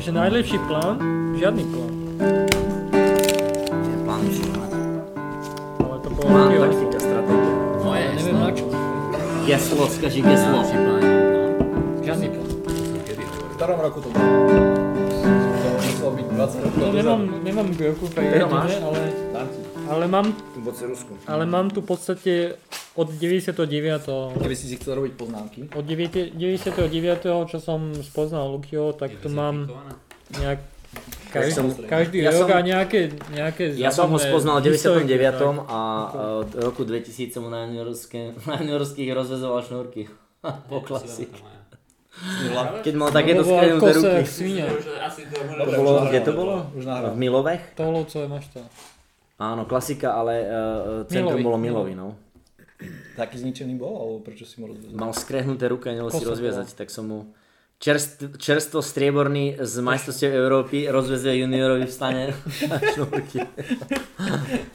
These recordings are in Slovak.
Že najlepší plán? Žiadny plán. Nie, plán. Ale to bolo Plán, taktika, stratégia. No je, Neviem na čo. Geslo, skaži geslo. Žiadny plán. V ktorom roku to bolo? Muselo byť 20 rokov No nemám, nemám máš? ale, ale mám, Tu Rusku. ale mám tu v podstate od 99. Keby si si chcel robiť poznámky. Od 9 99. čo som spoznal Lukyho, tak tu mám nejak každý, som- každý ja rok som- a nejaké, nejaké Ja som ho spoznal v 99. historky, a od roku 2000 som mu na Yorkských rozvezoval šnúrky. Po klasik. Keď mal tak. takéto skrenuté ruky. svinia. To To bolo, kde to bolo? Už V. Milovech? Tolovcové máš to. Áno, klasika, ale uh, centrum Milovi. bolo Milovi, no. Taký zničený bol, alebo prečo si mu rozvezol? Mal skrehnuté ruky a nevedel si Kosa rozviazať, tak som mu čerst, čerstvo strieborný z majstrovstiev Európy rozvezuje juniorovi v stane šnúrky.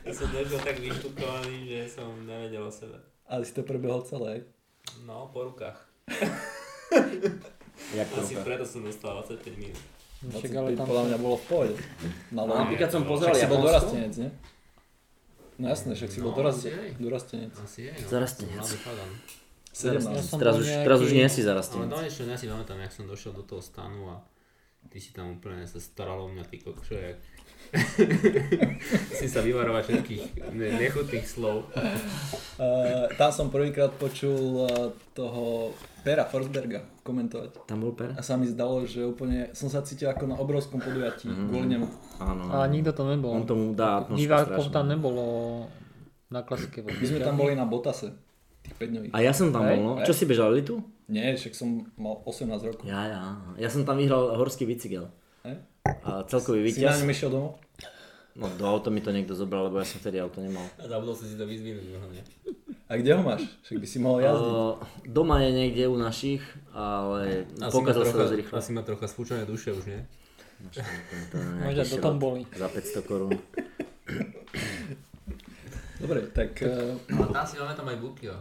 Ja som došiel tak vyštupovaný, že som nevedel o sebe. Ale si to prebehol celé. No, po rukách. Jak to Asi ruka? preto som dostal 25 minút. Však ale 25 tam podľa mňa bolo v pohode. Na No, napríklad som to- pozeral Však si bol Japonsko. dorastenec, nie? No jasné, však si bol No, dorast, asi hej. dorastenec. Asi je, no. Zarastenec. Mladý chalan. 17. som Teraz už, teraz už nie si Ale zarastenec. to niečo, ja si pamätám, jak som došiel do toho stanu a ty si tam úplne sa staral o mňa, ty kokšo, jak... Musím sa vyvarovať všetkých ne- nechutných slov. Uh, tam som prvýkrát počul uh, toho Pera Forsberga komentovať. Tam bol per? A sa mi zdalo, že úplne som sa cítil ako na obrovskom podujatí Mhm. kvôli nemu. Áno. A nikto to nebol. On tomu dá atmosféru Divákov tam nebolo na klasike. My sme tam boli na Botase, tých 5 dňových. A ja som tam bol, no. Čo si bežal, tu? Nie, však som mal 18 rokov. Ja, ja. Ja som tam vyhral horský bicykel. A celkový Si na víťaz. ňom išiel domov? No do auta mi to niekto zobral, lebo ja som vtedy auto nemal. A zabudol si si to vyzvinúť, hlavne. A kde ho máš? Však by si mohol jazdiť. Uh, doma je niekde u našich, ale pokazal sa trocha, dosť rýchlo. asi ma trocha spúčané duše už, nie? Nejaký Možno to tam boli. Za 500 korún. Dobre, tak uh, A tam si pamätám aj Bukio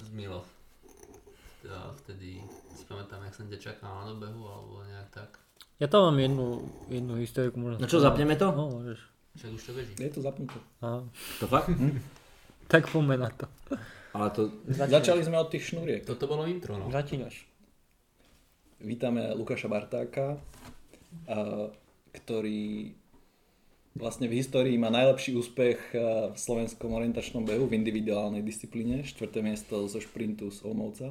z Milov. Ja vtedy si pamätám, jak som ťa čakal na dobehu, alebo nejak tak. Ja tam mám jednu, jednu históriu. Možno No čo, zapneme to? No, môžeš. Však už to beží. je to zapnuté. Aha. To fakt? Tak poďme na to. Ale to... Začali sme od tých šnúriek. Toto bolo intro, no. Začínaš. Vítame Lukáša Bartáka, ktorý vlastne v histórii má najlepší úspech v slovenskom orientačnom behu v individuálnej disciplíne, štvrté miesto zo šprintu z Olmovca.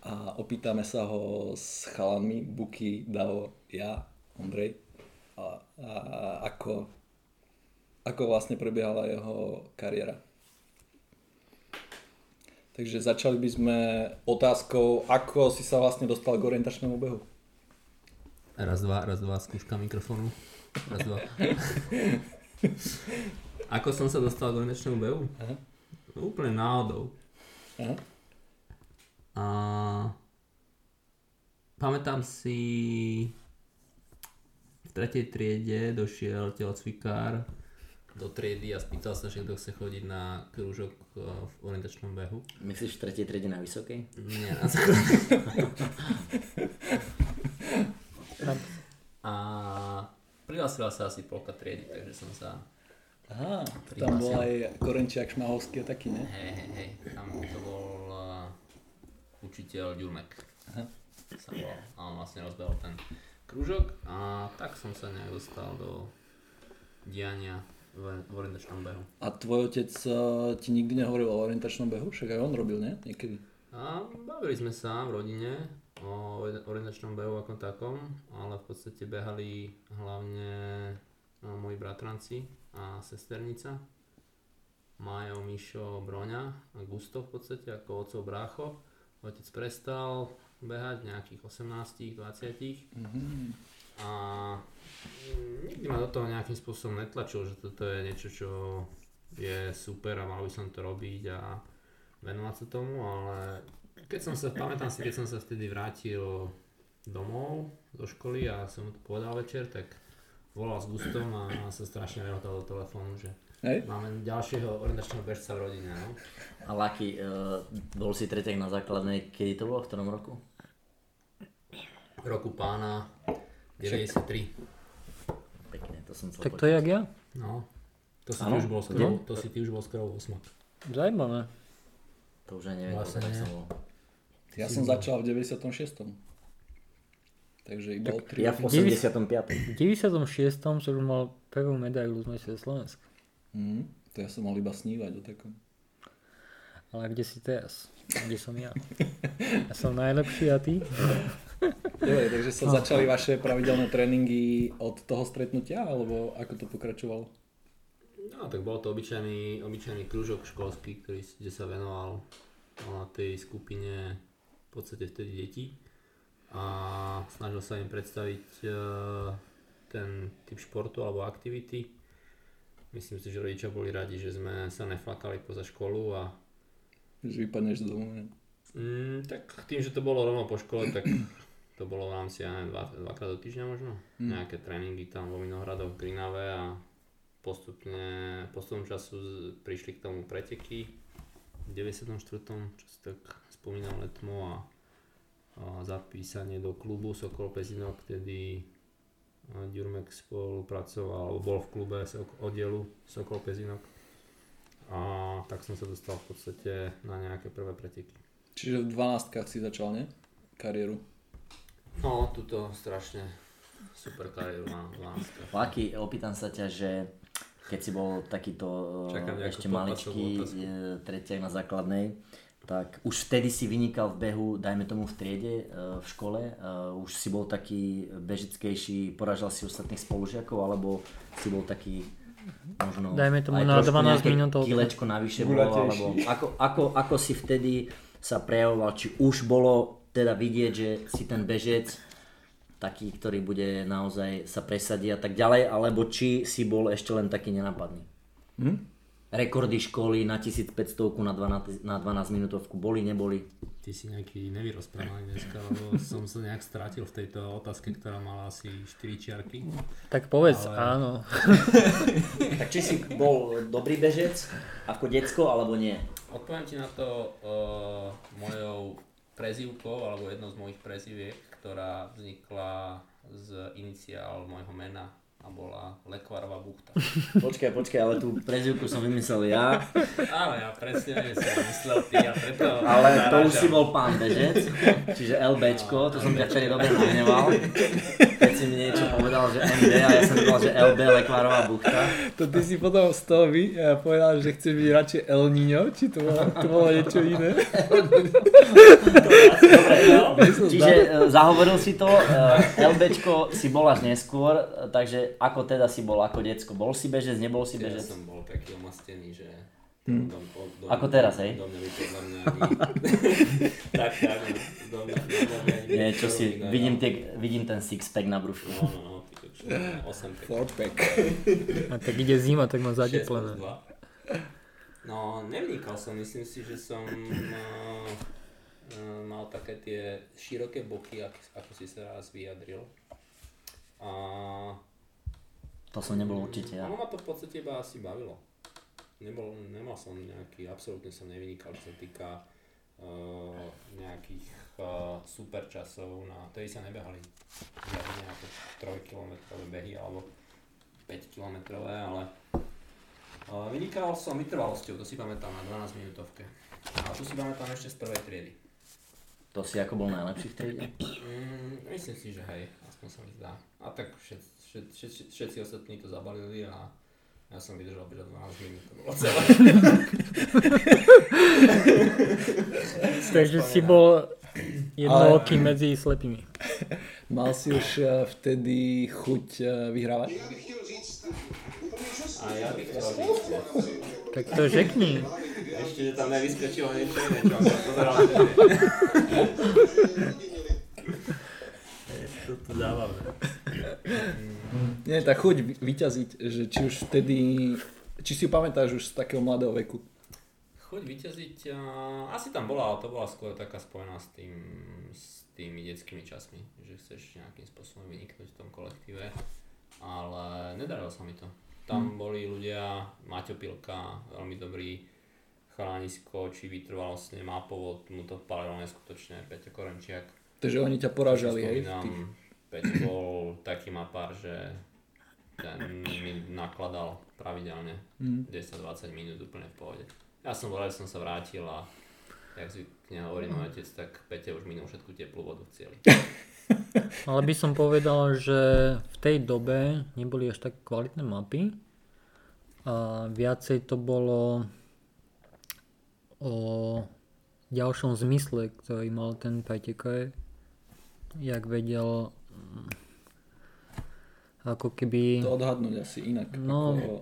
A opýtame sa ho s chalanmi, Buky, Davo, ja, Ondrej, a, a ako, ako vlastne prebiehala jeho kariéra. Takže začali by sme otázkou, ako si sa vlastne dostal k orientačnému behu. Raz, dva, raz, dva, skúška mikrofónu. Raz, dva. Ako som sa dostal k orientačnému behu? Aha. No, úplne náhodou. Aha. A pamätám si tretej triede došiel telocvikár do triedy a spýtal sa, že kto chce chodiť na krúžok eh, v orientačnom behu. Myslíš v tretej triede na vysokej? Nie, na základnej. A prihlásila sa asi polka triedy, takže som sa, Aha, tam bol aj Korenčiak Šmahovský a taký, ne? hej, hej, hej, tam to bol uh, učiteľ Ďurmek. Aha. Sa volal. A on vlastne rozbehol ten krúžok a tak som sa nejak dostal do diania v, v orientačnom behu. A tvoj otec uh, ti nikdy nehovoril o orientačnom behu? Však aj on robil, ne? Niekedy. A bavili sme sa v rodine o orientačnom behu ako takom, ale v podstate behali hlavne no, moji bratranci a sesternica. Majo, Mišo, Broňa a Gusto v podstate ako otcov brácho. Otec prestal behať nejakých 18 20 Mhm. a nikdy ma do toho nejakým spôsobom netlačil, že toto je niečo, čo je super a mal by som to robiť a venovať sa tomu, ale keď som sa, pamätám si, keď som sa vtedy vrátil domov do školy a som mu to povedal večer, tak volal s Gustom a sa strašne rehotal do telefónu, že Hej? máme ďalšieho orientačného bežca v rodine, no. A Lucky, uh, bol si tretek na základnej, kedy to bolo, v ktorom roku? Roku pána 93. Pekne, to som chcel Tak to je jak ja. No. To si, ty Áno, už bol to skoro, to si ty už bol skoro 8. Zajímavé. To už aj neviem, Vlastne koľko tak som bol. Ja som začal v 96. Takže iba o 3 Ja v 85. V 96. som už mal prvú medailu z majstra Slovenska. Mm, to ja som mal iba snívať o takom. Ale kde si teraz? Kde som ja? Ja som najlepší a ty? Dobre, takže sa začali vaše pravidelné tréningy od toho stretnutia, alebo ako to pokračovalo? No tak bol to obyčajný, obyčajný krúžok školský, ktorý, kde sa venoval na tej skupine v podstate vtedy detí a snažil sa im predstaviť e, ten typ športu alebo aktivity. Myslím si, že rodičia boli radi, že sme sa neflakali poza školu a Že vypadneš z domu, ne? mm, tak tým, že to bolo rovno po škole, tak to bolo v rámci, ja neviem, dva, dvakrát do týždňa možno. Mm. Nejaké tréningy tam vo Vinohradoch, Grinave a postupne, postupom času prišli k tomu preteky v 94. čo si tak spomínam letmo a, a zapísanie do klubu Sokol Pezinok, vtedy a Ďurmek spolupracoval, bol v klube oddielu Sokol Pezinok a tak som sa dostal v podstate na nejaké prvé preteky. Čiže v 12 si začal, ne? Kariéru. No, tuto strašne super kariéru na 12. Laky, opýtam sa ťa, že keď si bol takýto e, Čakám ešte maličký otázku. e, tretiak na základnej, tak už vtedy si vynikal v behu, dajme tomu v triede, e, v škole, už si bol taký bežickejší, poražal si ostatných spolužiakov, alebo si bol taký možno Dajme tomu aj na trošku 12 nejaké minút kilečko navyše bolo, alebo ako, ako, ako si vtedy sa prejavoval, či už bolo teda vidieť, že si ten bežec taký, ktorý bude naozaj sa presadiť a tak ďalej, alebo či si bol ešte len taký nenapadný. Hm? Rekordy školy na 1500 na 12, na 12 minútovku boli, neboli. Ty si nejaký nevyrozprávaný dneska, lebo som sa nejak strátil v tejto otázke, ktorá mala asi 4 čiarky. Tak povedz Ale- áno. Tak či si bol dobrý bežec ako decko, alebo nie? Odpoviem ti na to uh, mojou prezývkou, alebo jednou z mojich prezýviek, ktorá vznikla z iniciál môjho mena a bola Lekvarová buchta. Počkaj, počkaj, ale tú prezivku som vymyslel ja, Áno, ja presne to myslel ty a preto... ale to už si bol pán bežec, čiže LBčko, to som ťa vtedy dobre nahneval. Keď si mi niečo povedal, že MB a ja som povedal, že LB Lekvárová buchta. To ty si potom z toho vy, povedal, že chceš byť radšej El Niño, či to bolo, to bolo niečo iné? Dobre, No. čiže e, zahovoril si to, e, LBčko si bol až neskôr, e, takže ako teda si bol ako decko? Bol si bežec, nebol si Ja bežec? som bol taký omastený, že... Hm. Do, do, do, Ako teraz, hej? Do mňa by podľa mňa tak, tak, no. do mňa, do mňa. Nie, čo si, vidím, tie, vidím ten six-pack na brúšku. No, no, no, ty kokšo, 8 pek. Ford pack. A tak ide zima, tak mám 6 plus zateplené. 2. No, nevnikal som, myslím si, že som uh, uh, mal také tie široké boky, ako, ako si sa raz vyjadril. A To som nebol určite ja. ono ma to v podstate iba asi bavilo. Nebol, nemal som nejaký, absolútne som nevynikal, čo sa týka uh, nejakých uh, super časov, na, vtedy sa nebehali žiadne nejaké 3 km behy alebo 5 km, ale uh, vynikal som vytrvalosťou, to si pamätám na 12 minútovke. A tu si pamätám ešte z prvej triedy. To si ako bol najlepší v triede? Mm, myslím si, že hej, aspoň sa mi zdá. A tak všet, všet, všet, všetci ostatní to zabalili a ja som vydržal bežať 12 minút, to bolo celé. Takže si bol jednooký medzi slepými. Mal si už eh, vtedy chuť eh, vyhrávať? A ja bych chcel říct, Tak to řekni. ešte, že tam nevyskočilo niečo iné, čo som pozeral, že to tu dávame. Nie, tá chuť vy- vyťaziť, že či už vtedy, či si ju pamätáš už z takého mladého veku? Chuť vyťaziť, asi tam bola, ale to bola skôr taká spojená s tým, s tými detskými časmi, že chceš nejakým spôsobom vyniknúť v tom kolektíve, ale nedarilo sa mi to. Tam boli ľudia, Maťo Pilka, veľmi dobrý chalanisko, či vytrvalostne, mápovo, mu to palilo neskutočne, Peťo Korenčiak. Takže oni ťa porážali, hej? Tých... Peťo bol taký mapár, že ten mi nakladal pravidelne Mm. 10-20 minút úplne v pohode. Ja som bol, že som sa vrátil a jak zvykne hovorí môj otec, tak Peťa už minul všetku teplú vodu v cieli. Ale by som povedal, že v tej dobe neboli až tak kvalitné mapy a viacej to bolo o ďalšom zmysle, ktorý mal ten pretekár, jak vedel mm, ako keby... To odhadnúť asi inak, No. ako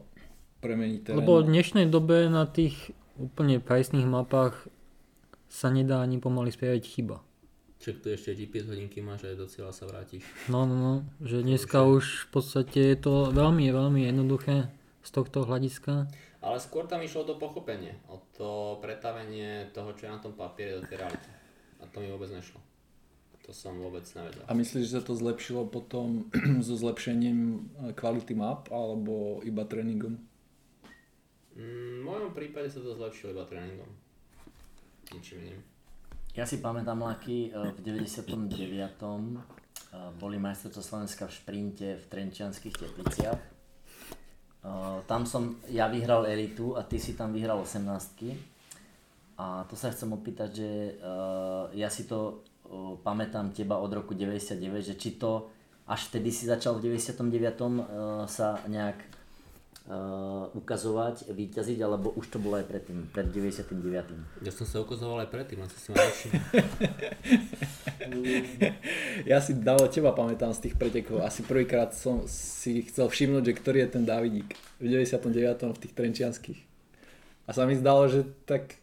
premeniť terén. Lebo v dnešnej dobe na tých úplne presných mapách sa nedá ani pomaly spraviť chyba. Čiže tu ešte GPS hodinky máš aj do cieľa sa vrátiš. No, no, no, že dneska už v podstate je to veľmi, veľmi jednoduché z tohto hľadiska. Ale skôr tam išlo to pochopenie, o to pretavenie toho, čo je na tom papieri do tej reality. A to mi vôbec nešlo. To som vôbec nevedel. A myslíš, že sa to zlepšilo potom so zlepšením eh, kvality map alebo iba tréningom? Mm, v mojom prípade sa to zlepšilo iba tréningom. Ničím iným. Ja si pamätám, Laky, e, v 99. e, boli majstrovstvá Slovenska v šprinte v Trenčianských tepliciach. Tam som ja vyhral elitu a ty si tam vyhral 18 A to sa chcem opýtať, že ja si to pamätám teba od roku 99, že či to až vtedy si začal v 99. e, sa nejak e, ukazovať, vyťaziť, alebo už to bolo aj predtým, pred 99. Ja som sa ukazoval aj predtým, len si si ma. Ja si dalo teba pamätám z tých pretekov. Asi prvýkrát som si chcel všimnúť, že ktorý je ten Davidík v 99. v tých Trenčianských. A sa mi zdalo, že tak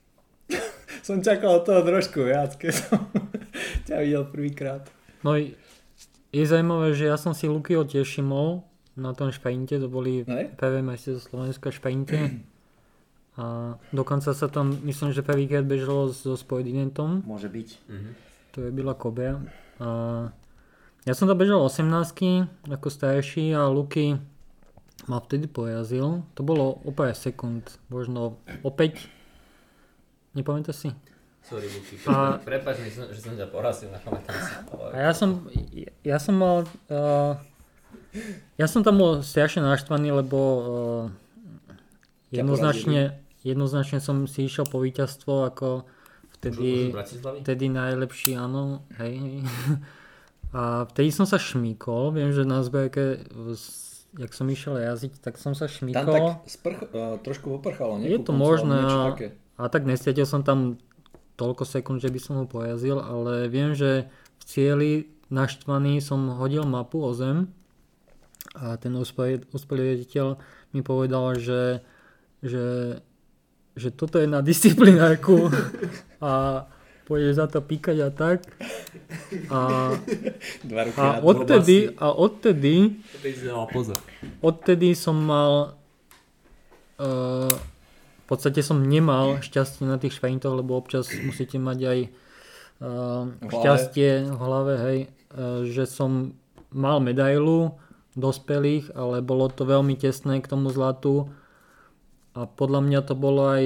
som čakal od toho trošku viac, keď som ťa videl prvýkrát. No i je zaujímavé, že ja som si Lukyho tiež všimol na tom šprinte, to boli Ne? prvé majstrovstvá Slovenska šprinte. A dokonca sa tam, myslím, že prvýkrát bežalo so Spojdinentom, Môže byť. Mhm. to je byla Kobia. A ja som tam bežal 18 ako starší a Luky ma vtedy porazil. To bolo o pár sekúnd, možno o 5. Nepamätáš si? Sorry, Luky. A- Prepač mi, že som ťa porazil. A ja som, ja, som mal, uh, ja som tam bol strašne naštvaný, lebo uh, jednoznačne, jednoznačne som si išiel po víťazstvo ako vtedy, vtedy najlepší, áno, hej, hej. A vtedy som sa šmíkol, viem, že na zberke, s- jak som išiel jazdiť, tak som sa Tam šmíkol. tak sprch, uh, trošku poprchalo, nie? Je to možné niečo také. A tak nestratil som tam toľko sekúnd, že by som ho pojazil, ale viem, že v cieli naštvaný som hodil mapu o zem a ten uspeli- uspelý riaditeľ mi povedal, že, že, že toto je na disciplinárku a pôjdeš za to píkať a tak. A, a odtedy, a odtedy odtedy som mal uh, v podstate som nemal šťastie na tých šprintoch, lebo občas musíte mať aj uh, šťastie v hlave, hej, uh, že som mal medailu dospelých, ale bolo to veľmi tesné k tomu zlatu a podľa mňa to bolo aj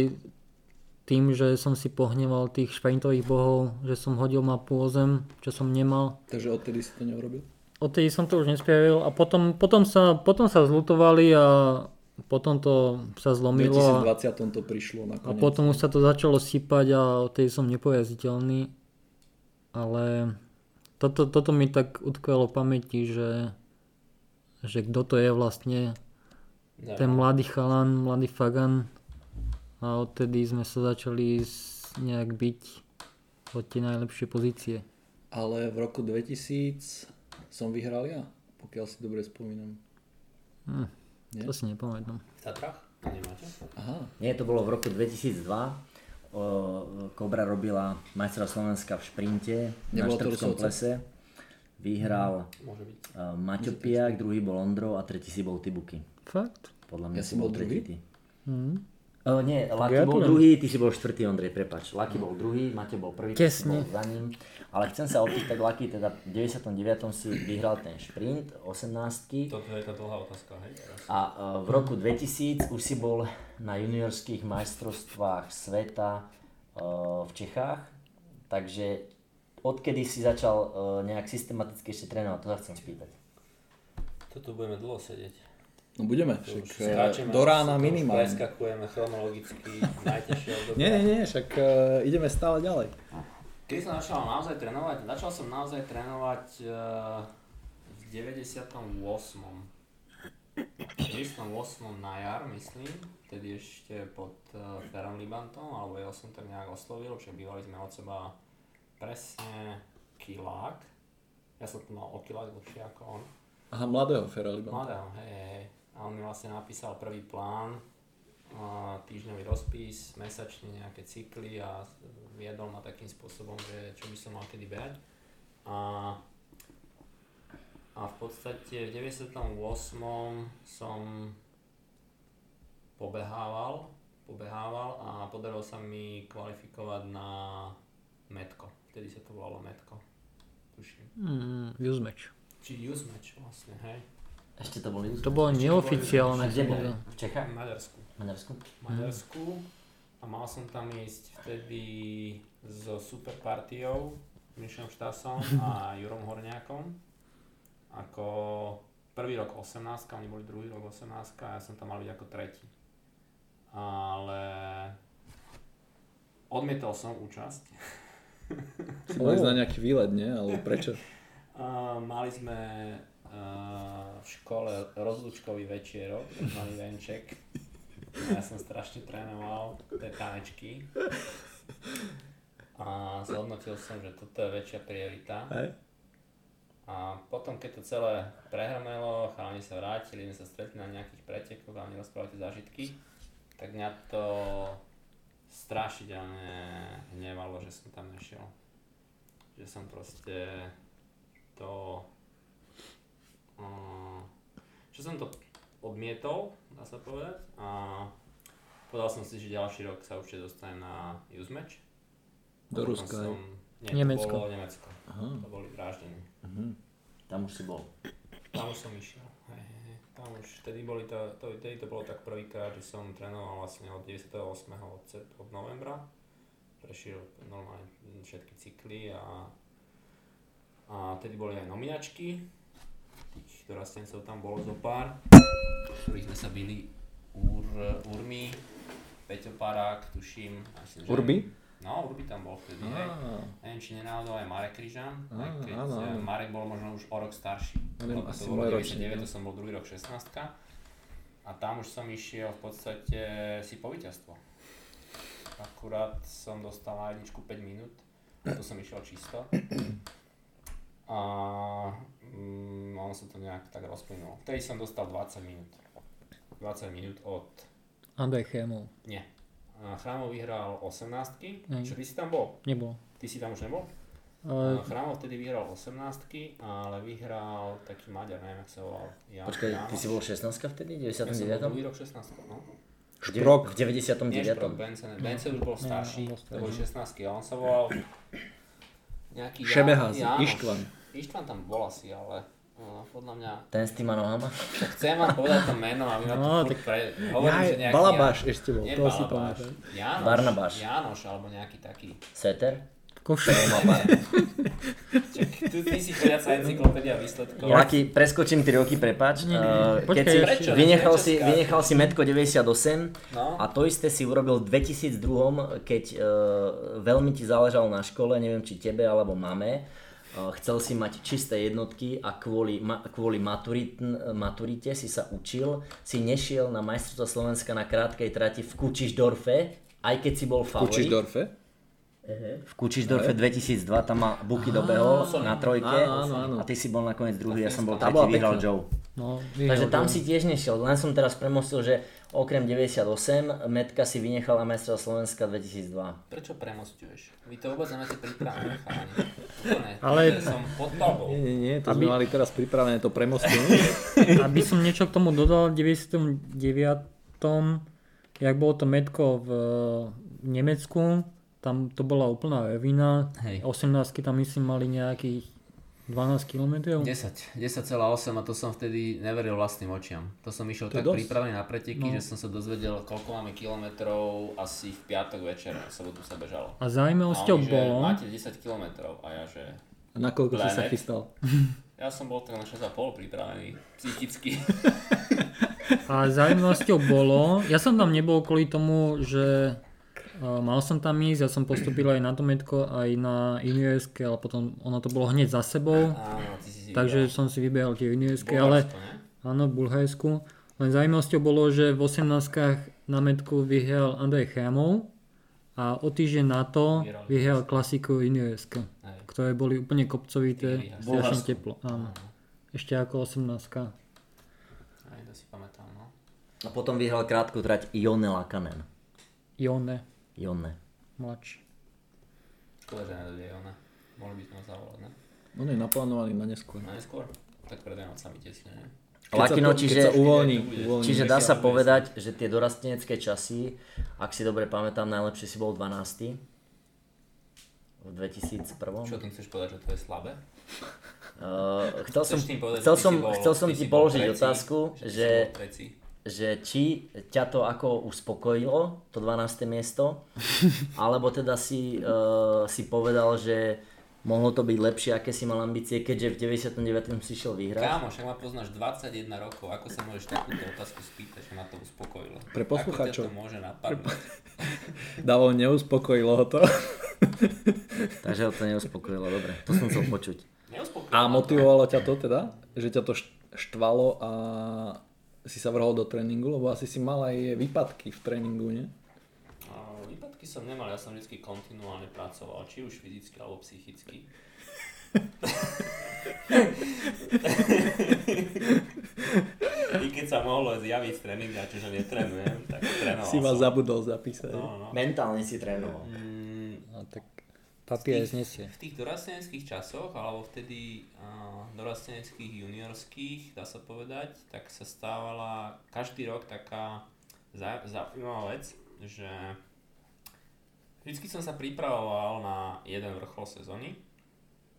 tým, že som si pohneval tých šprintových bohov, že som hodil mapu o zem, čo som nemal. Takže odtedy si to neurobil? Odtedy som to už nespravil a potom, potom, sa, potom sa zlutovali a potom to sa V zlomilo a, 2020 to prišlo a nakoniec. potom už sa to začalo sypať a odtedy som nepojaziteľný. Ale toto, toto mi tak utkvelo v pamäti, že, že kto to je vlastne ten mladý chalan, mladý fagan a odtedy sme sa začali nejak byť od tie najlepšie pozície. Ale v roku 2000 som vyhral ja, pokiaľ si dobre spomínam. Hm, Nie? to si nepamätám. V Tatrach? Nemáte? Aha, Nie, to bolo v roku 2002. O, Kobra robila majstra Slovenska v šprinte na Nebolo to Štrbskom plese. Vyhral uh, Maťo Piak, druhý bol Ondro a tretí si bol Tibuky. Fakt? Podľa mňa Ja si bol bol druhý? tretí ty. O, nie, Laky bol druhý, ty si bol štvrtý, Ondrej, prepač. Laky bol druhý, Maťo bol prvý, Tesne. bol za ním. Ale chcem sa opýtať, Laky, teda v 99. si vyhral ten šprint, 18 Toto je tá dlhá otázka, hej? A e, v roku 2000 už si bol na juniorských majstrovstvách sveta e, v Čechách, takže odkedy si začal e, nejak systematicky ešte trénovať, to sa chcem spýtať. Toto budeme dlho sedieť. No budeme, To však už eh, skáčeme, do rána to minimálne. Preskakujeme chronologicky najťažšie obdobie. Nie, nie, nie, však eh, ideme stále ďalej. Keď som začal naozaj trénovať, začal som naozaj trénovať uh, v 98. 98. na jar, myslím, vtedy ešte pod uh, Ferom Libantom, alebo ja som tak nejak oslovil, že bývali sme od seba presne kilák. Ja som to mal o kilák dlhšie ako on. Aha, mladého Fera Libanta. Mladého, hej, hej. A on mi vlastne napísal prvý plán, týždňový rozpis, mesačne nejaké cykly a viedol ma takým spôsobom, že čo by som mal kedy behať. A, a v podstate v 98. som pobehával, pobehával a podarilo sa mi kvalifikovať na Metko. Vtedy sa to volalo Metko. Tuším. Mm, use match. Či Use Match vlastne, hej. Ešte to boli To bolo neoficiálne. Kde bol? som V Čechách? V Maďarsku. Maďarsku? v Maďarsku a mal som tam ísť vtedy so super partiou, Mišom Štasom a Jurom Horňákom. Ako prvý rok 18, oni boli druhý rok 18 a ja som tam mal byť ako tretí. Ale odmietol som účasť. Som mali na nejaký výlet, nie? Ale prečo? A mali sme a, v škole rozlučkový večierok, mali venček. Ja som strašne trénoval tie tanečky. A zhodnotil som, že toto je väčšia priorita. Hej? A potom, keď to celé prehrmelo, chalani sa vrátili, sme sa stretli na nejakých pretekoch a oni rozprávali tie zážitky, tak mňa to strašidelne hnevalo, že som tam nešiel. Že som proste to... Že som to odmietol, dá sa povedať. A povedal som si, že ďalší rok sa určite dostanem na Use Match. Do Ruska, som- Nie, Nemecko. to bolo Nemecko. Aha. To boli vraždení. Mhm. Tam už si bol. Tam už som išiel. Hej, hej, hej. Tam už, vtedy, boli to, to, vtedy to bolo tak prvýkrát, že som trénoval vlastne od 98. od, od novembra. Prešiel normálne všetky cykly a, a vtedy boli aj nominačky. Tých dorastencov tam bolo zo pár, ktorých sme sa byli Ur, Urmi, Peťo Parák, tuším. Myslím, že- Urbi? No, Urbi tam bol vtedy, hej. Neviem, či nenáhodou aj Marek Kryžan, aj keď áno, eh, áno. Marek bol možno už o rok starší. Asi to bolo môj ročník, 99, no. to som bol druhý rok 16 a tam už som išiel v podstate si po víťazstvo. Akurát som dostal na jedničku 5 minút, to som išiel čisto. A mm, ono sa to nejak tak rozplynulo. Vtedy som dostal 20 minút. 20 minút od Andrej Chémov. nie. Chrámov vyhral 18 Hej. čo ty si tam bol? Nebol. Ty si tam už nebol? Uh, Chrámov vtedy vyhral 18 ale vyhral taký Maďar, neviem, jak sa volal. Ja, Počkaj, ty si bol 16 vtedy? Ja som bol 99? druhý rok 16 no. Šprok. V 99. Nie Šprok, Bence. Bence už bol starší, on bol to boli 16 a on sa volal nejaký Jan- Šebehaz, Jánoš. Ištvan. Ištvan tam bol asi, ale uh, podľa mňa, Ten s týma nohama? chcem vám povedať to meno a vy ma No, to tak- pre... Hovorím, že Jaj, nejaký Balabáš Jan- ešte bol, Nie toho si pamätám. Jánoš, Barnabáš. Jánoš, alebo nejaký taký. Seter? Košer. Čak, ty, ty si chodiaca encyklopédia výsledkov. Laki, preskočím 3 roky, prepač. Nie, nie, nie. Uh, Počkaj, keď si prečo? vynechal si, vynechal si Metko 98 No. a to isté si urobil v 2002, keď uh, veľmi ti záležalo na škole, neviem či tebe alebo mame. Uh, chcel si mať čisté jednotky a kvôli, ma, kvôli maturit, maturite si sa učil, si nešiel na majstrovstvo Slovenska na krátkej trati v Kučišdorfe, aj keď si bol favorit. Kučišdorfe? V Kučišdorfe 2002, tam ma Buky dobehol na trojke áno, áno, áno. a ty si bol nakoniec druhý, ja som bol tretí, vyhral. Joe. No, Takže vyhral tam Joe. si tiež nešiel, len som teraz premostil, že okrem 98, Metka si vynechala majstra Slovenska 2002. Prečo premostuješ? Vy to vôbec nemáte pripravené. Ale-. Som pod palbou. Nie, nie, nie, to Aby- sme mali teraz pripravené to premostenie. Aby som niečo k tomu dodal, v 99. jak bolo to metko v Nemecku, tam to bola úplná evina. Hej. 18 tam myslím mali nejakých 12 km. 10, 10,8 a to som vtedy neveril vlastným očiam. To som išiel To tak dosť. pripravený na preteky, No. že som sa dozvedel, koľko máme kilometrov asi v piatok večer, v sobotu sa bežalo. A A zaujímavosťou že bolo, máte 10 kilometrov a ja že A nakoľko si sa chystal? Ja som bol tak na 6,5 pripravený psychicky. A zaujímavosťou bolo, ja som tam nebol kvôli tomu, že mal som tam ísť, ja som postupil aj na dometko, aj na juniorské, ale potom ono to bolo hneď za sebou, Áno, ty si si takže vybral. som si vybehal tie juniorské, ale áno, v Bulharsku. Len zaujímavosťou bolo, že v 18 na metku vyhral Andrej Chrámov a o týždeň na to vyhral klasiku juniorské, Hej. ktoré boli úplne kopcovité, strašne teplo. Áno. Ešte ako 18 Aj to si pamätám, no. A potom vyhral krátku trať Ione Lakanen. Jone, Ione. mladší. Škoda, že nedodie ona. Mohli by sme ho zavolať, ne? On je naplánovaný na neskôr. Na neskôr? Tak pred Vianocami tesne, ne? Lakino, čiže, sa uvoľní, uvoľní. čiže dá sa povedať, že tie dorastenecké časy, ak si dobre pamätám, najlepšie si bol 12. V 2001. Čo tým chceš povedať, že to je slabé? Uh, chcel som, chcel som, chcel som ti položiť otázku, že. Že či ťa to ako uspokojilo, to 12. miesto, alebo teda si, uh, si povedal, že mohlo to byť lepšie, aké si mal ambície, keďže v 99. si šiel vyhrať. Kámo, však ma poznáš 21 rokov, ako sa môžeš takúto otázku spýtať, že ma to uspokojilo? Pre poslucháčov. Ako to môže napadnúť? Davo, neuspokojilo ho to. Takže ho to neuspokojilo, dobre, to som chcel počuť. Neuspokojilo A motivovalo ťa to teda? Že ťa to št- štvalo a si sa vrhol do tréningu? Lebo asi si mal aj výpadky v tréningu, nie? A Výpadky som nemal, ja som vždy kontinuálne pracoval, či už fyzicky alebo psychicky. I keď sa mohlo zjaviť z tréninga, čiže netrenujem, tak trénoval Si ma som. zabudol zapísať. No, no. Mentálne si trénoval. Mm, papier znesie. v tých dorasteneckých časoch, alebo vtedy uh, dorasteneckých juniorských, dá sa povedať, tak sa stávala každý rok taká zau- zaujímavá vec, že vždycky som sa pripravoval na jeden vrchol sezóny,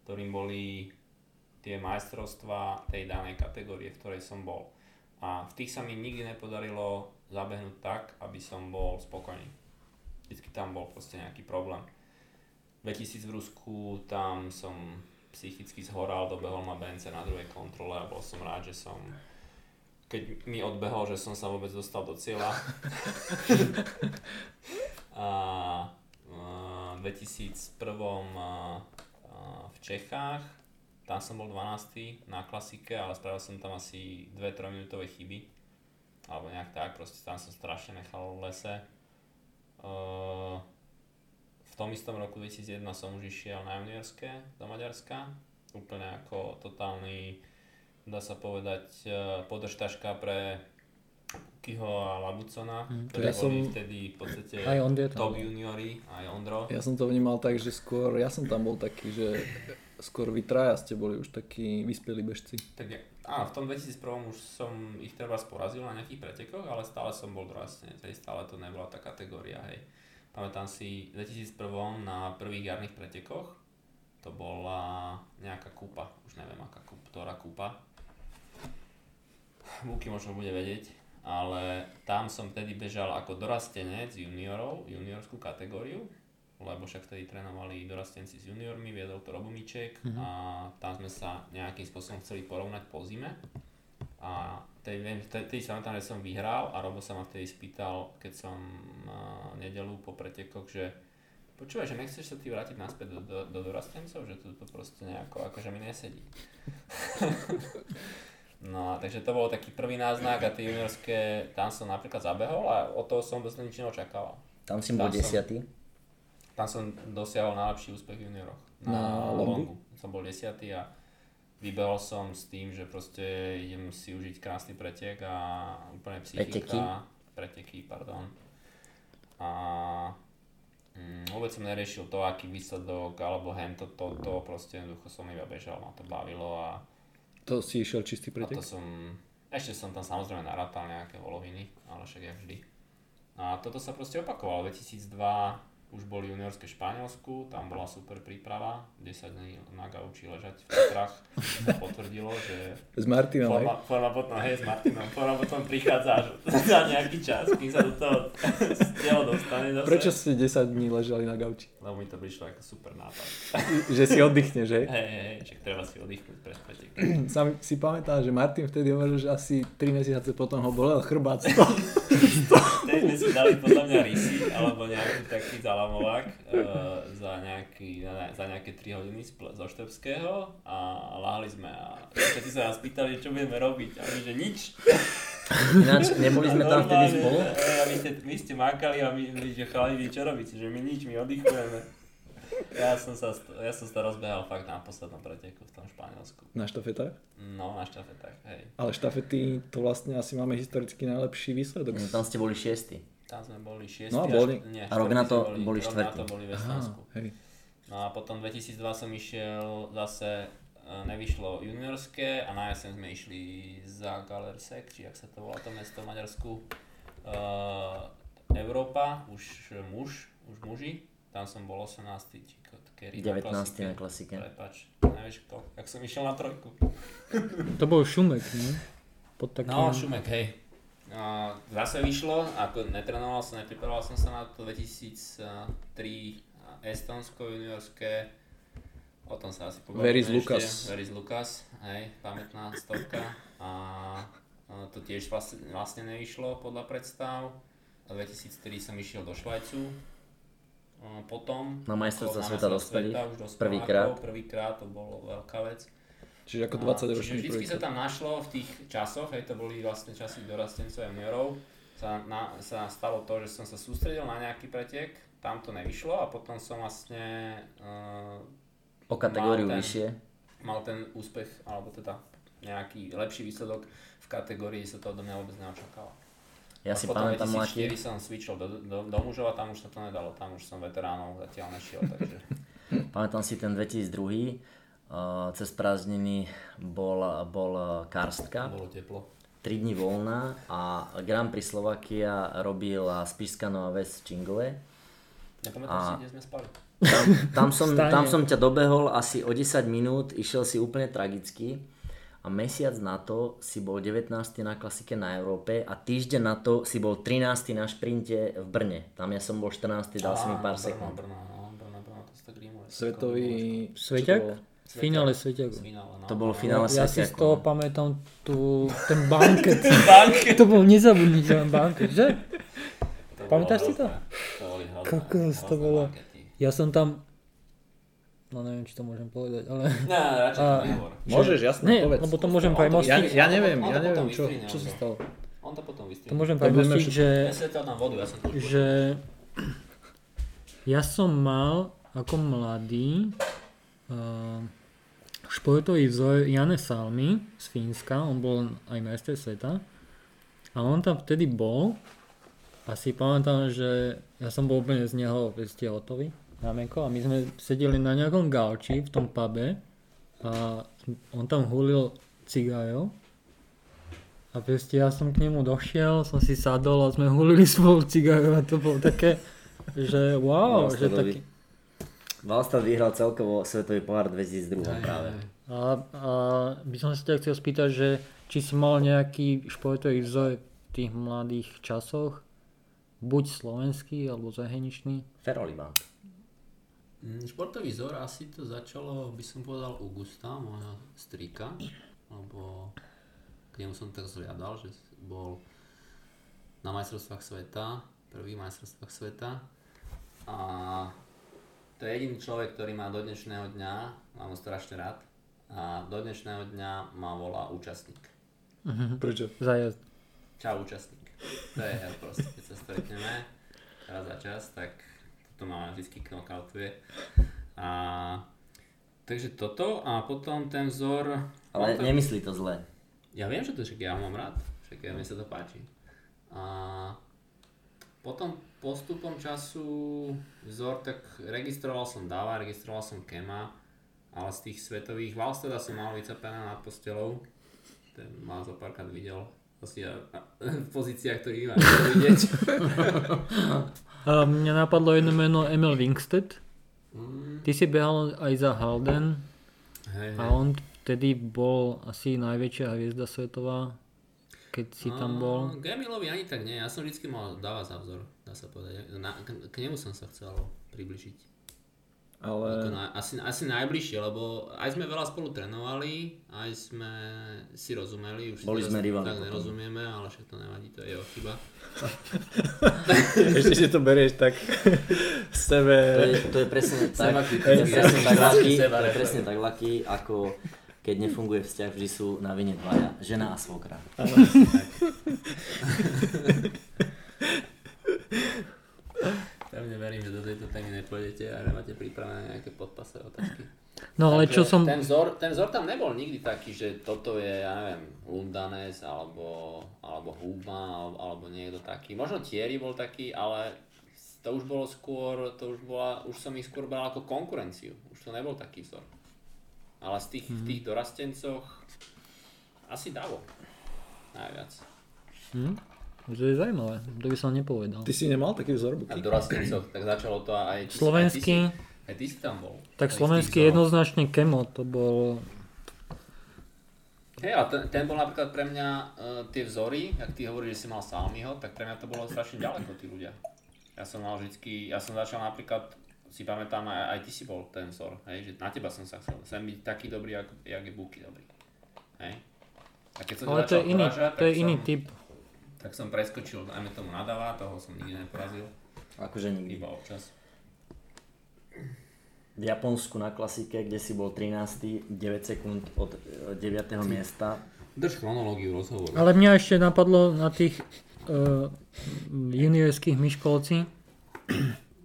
ktorým boli tie majstrovstvá tej danej kategórie, v ktorej som bol. A v tých sa mi nikdy nepodarilo zabehnúť tak, aby som bol spokojný. Vždycky tam bol proste nejaký problém. 2000 v Rusku, tam som psychicky zhoral, dobehol ma BNC na druhej kontrole a bol som rád, že som keď mi odbehol, že som sa vôbec dostal do cieľa. a, a 2001 a, a, v Čechách, tam som bol 12. na klasike, ale spravil som tam asi 2-3 minútové chyby. Alebo nejak tak, proste tam som strašne nechal v lese. Tom istom roku 2001 som už išiel na juniorské do Maďarska. Úplne ako totálny, dá sa povedať, eh, podržtaška pre Kiho a Labucona, Mm, ktorí ja boli som- vtedy v podstate Aj tam top juniori, aj Ondro. Ja som to vnímal tak, že skôr, ja som tam bol taký, že skôr vy traja ste boli už takí vyspelí bežci. Tak ja, áno, v tom 2001 už som ich treba porazil na nejakých pretekoch, ale stále som bol dorastenec, hej, stále to nebola tá kategória, hej. Pamätám si v 2001 na prvých jarných pretekoch, to bola nejaká kúpa, už neviem aká kúpa, ktorá kúpa. Buky možno bude vedieť, ale tam som vtedy bežal ako dorastenec juniorov, juniorskú kategóriu, lebo však vtedy trénovali dorastenci s juniormi, viedol to Robomiček Mhm. a tam sme sa nejakým spôsobom chceli porovnať po zime. A tej, viem, tej, sa pamätám, že som vyhral a Robo sa ma vtedy spýtal, keď som uh, nedelu po pretekoch, že počúvaj, že nechceš sa ty vrátiť naspäť do, do, do dorastencov, že to, to proste nejako akože mi nesedí. no takže to bol taký prvý náznak a tie juniorské, tam som napríklad zabehol a od toho som vôbec nič neočakával. Tam si bol Tam som- desiatý. Tam som dosiahol najlepší úspech v junioroch. Na longu? Som bol desiatý a vybehol som s tým, že proste idem si užiť krásny pretek a úplne psychika. Preteky? Preteky, pardon. A mm, vôbec som neriešil to, aký výsledok, alebo hen to, to, proste jednoducho som iba bežal, ma to bavilo a, To si išiel čistý a to pretek? som, ešte som tam samozrejme narátal nejaké voloviny, ale však je vždy. A toto sa proste opakovalo, 2002 už boli juniorské Španielsku, tam bola super príprava, 10 dní na gauči ležať v Tatrach, sa potvrdilo, že S Martinom, forma, forma potom, hej, s Martinom, forma potom prichádza až za nejaký čas, kým sa do toho telo dostane zase. Prečo ste 10 dní ležali na gauči? Lebo mi to prišlo ako super nápad. Že si oddychneš, hej? Hej, hej, čak treba si oddychnúť pre pretek. Sám si pamätám, že Martin vtedy hovoril, že asi 3 mesiace potom ho bolel chrbát. Teď sme si dali podľa mňa rysy, alebo nejaký taký zalamovák uh, za, nejaký, za nejaké 3 hodiny zo Štebského a láhli sme a všetci sa nás pýtali, čo budeme robiť a my, že nič. Ináč, neboli sme tam vtedy spolu? a vy, ste, vy ste makali a my, my že chalani, čo robíte, že my nič, my oddychujeme. Ja som sa, ja som sa rozbehal fakt na poslednom preteku v tom Španielsku. Na štafetách? No, na štafetách, hej. Ale štafety, to vlastne asi máme historicky najlepší výsledok. Mm, Tam ste boli šiesti. Tam sme boli 6. No a boli- nie, a rok na to boli rok na štvrtí. to boli v Aha, Estonsku. hej. No a potom 2002 som išiel zase e, nevyšlo juniorské a na jeseň sme išli za Galersek, či jak sa to volá to mesto v Maďarsku. Uh, Európa, už muž, už muži. Tam som bol 18. či kedy 19. klasike. na klasike. Prepač, nevieš kto, jak som išiel na trojku. To bol Šumek, nie? Pod takým... No, Šumek, hej. No, zase vyšlo, ako netrenoval som, nepripravoval som sa na to 2003 Estonsko juniorské, o tom sa asi pobavíme Veris. Lukas. Veris Lukas, hej, pamätná stovka a a to tiež vlastne, vlastne nevyšlo podľa predstav. A 2003 som išiel do Švajcu, potom Na majstrovstvá sveta dospelých, prvýkrát. Prvýkrát, to bolo veľká vec. Čiže ako No, 20 ročný Čiže vždycky sa tam našlo v tých časoch, hej, to boli vlastne časy dorastencov a juniorov, sa, na, sa stalo to, že som sa sústredil na nejaký pretek, tam to nevyšlo a potom som vlastne uh, O kategóriu Mal ten- vyššie. mal ten úspech, alebo teda nejaký lepší výsledok v kategórii, sa to odo mňa vôbec neočakalo. Ja A si potom pamätám, 2004 Mati, som switchol do, do, do mužov a tam už sa to nedalo, tam už som veteránov zatiaľ nešiel, takže pamätám si ten 2002, uh, cez prázdniny bol, bol uh, Karstka, bolo teplo. 3 dní voľná a Grand Prix Slovakia robila Spišská Nová Ves v Čingove. Nepamätáš A- si, kde sme spali? Tam, tam, som, tam som ťa dobehol asi o 10 minút, išiel si úplne tragicky a mesiac na to si bol 19. na klasike na Európe a týždeň na to si bol 13. na šprinte v Brne. Tam ja som bol 14. dal si mi pár Brno, sekúnd. Brno, no, Brno, Brno, to rímuje. Svetový... Sveťak? finále Sveťaku. No. To bolo No, finále Ja si z toho pamätám tú, ten banket. Banket. to bol nezabudniteľný banket, že? Pamätáš si to? Kokos, to bolo. Ja som tam... No neviem, či to môžem povedať, ale... Ne, radšej A- nehovor. Môžeš, jasne, Nie, povedz. lebo to môžem On to- Ja, ja neviem, ja neviem, čo, čo sa stalo. On to potom vystrihne. To môžem premostiť, že... Nesvetel nám vodu, ja som že ja som mal ako mladý uh, športový vzor Jane Salmy z Fínska, on bol aj majster sveta a on tam vtedy bol a si pamätám, že ja som bol úplne z neho hotový rameko a my sme sedeli na nejakom gauči v tom pube a on tam hulil cigajo a proste ja som k nemu došiel, som si sadol a sme hulili spolu cigajo a to bolo také, že wow, že taký... Valstad vyhral celkovo Svetový pohár 2002 práve. A, a by som si ťa chcel spýtať, že či si mal nejaký športový vzor v tých mladých časoch, buď slovenský alebo zahraničný. Feroliban. Mm, Športový vzor asi to začalo, by som povedal, u Gusta, môjho strýka, lebo k nemu som tak zliadal, že bol na majstrovstvách sveta, prvých majstrovstvách sveta a to je jediný človek, ktorý má do dnešného dňa, mám ho strašne rád, a do dnešného dňa ma volá účastník. Prečo? Zajazd. Čau účastník. To je hell proste, keď sa stretneme raz za čas, tak toto ma vždy knockoutuje. A takže toto a potom ten vzor... Ale to- nemyslí to zle. Ja viem, že to však ja mám rád, však ja, mne sa to páči. A potom postupom času vzor, tak registroval som Dava, registroval som Kema, ale z tých svetových Valsteda som mal vycepené nad postelou. Ten ma zo párkrát videl A, a, v pozíciách, ktorých máš vidieť. A mňa napadlo jedno meno Emil Wingstedt. Mm, Ty si behal aj za Halden hej, a hej. on vtedy bol asi najväčšia hviezda svetová, keď si tam bol. A, K Emilovi ani tak nie, ja som vždycky mal dávať za vzor, dá sa povedať. Na, k, k nemu som sa chcel približiť. Ako Ale na, asi, asi najbližšie, lebo aj sme veľa spolu trénovali, aj sme si rozumeli, už Boli sme rivali tak potom. nerozumieme, ale však to nevadí, to je jeho chyba. ešte si to berieš tak sebe. To je, to je presne tak, Seba to je presne tak seba to je presne tak lucky, ako keď nefunguje vzťah, vždy sú na vine dvaja, žena a svokra. Pevne verím, že do tejto témy nepôjdete a nemáte pripravené nejaké podpasové otázky. No ale Takže čo som... Ten vzor, ten vzor tam nebol nikdy taký, že toto je, ja neviem, Lundanes alebo, alebo Huma alebo, alebo niekto taký. Možno Thierry bol taký, ale to už bolo skôr, to už bola, už som ich skôr bral ako konkurenciu. Už to nebol taký vzor. Ale z tých, v tých dorastencoch asi Davo. Najviac. Hm? To je zaujímavé, to by som nepovedal. Ty si nemal taký vzor, A Buky? dorastencoch, tak začalo to aj... Slovenský, Aj ty, si, aj ty si tam bol. tak Aj slovenský jednoznačne Kemo, to bol... Hej, a ten, ten bol napríklad pre mňa uh, tie vzory, ak ty hovoríš, že si mal Salmiho, tak pre mňa to bolo strašne ďaleko, tí ľudia. Ja som mal vždycky, ja som začal napríklad, si pamätám, aj, aj ty si bol ten vzor, hej, že na teba som sa chcel, chcem byť taký dobrý, jak, jak je Buky dobrý. Hej. A keď som Ale to začal je iný, porážať, to je iný som, typ. Tak som preskočil, dajme tomu nadava, toho som nikdy neporazil, Akože nikdy. iba občas. V Japonsku na klasike, kde si bol 13. 9 sekúnd od 9. miesta. Drž chronológiu rozhovoru. Ale mňa ešte napadlo na tých uh, juniorských myškolci,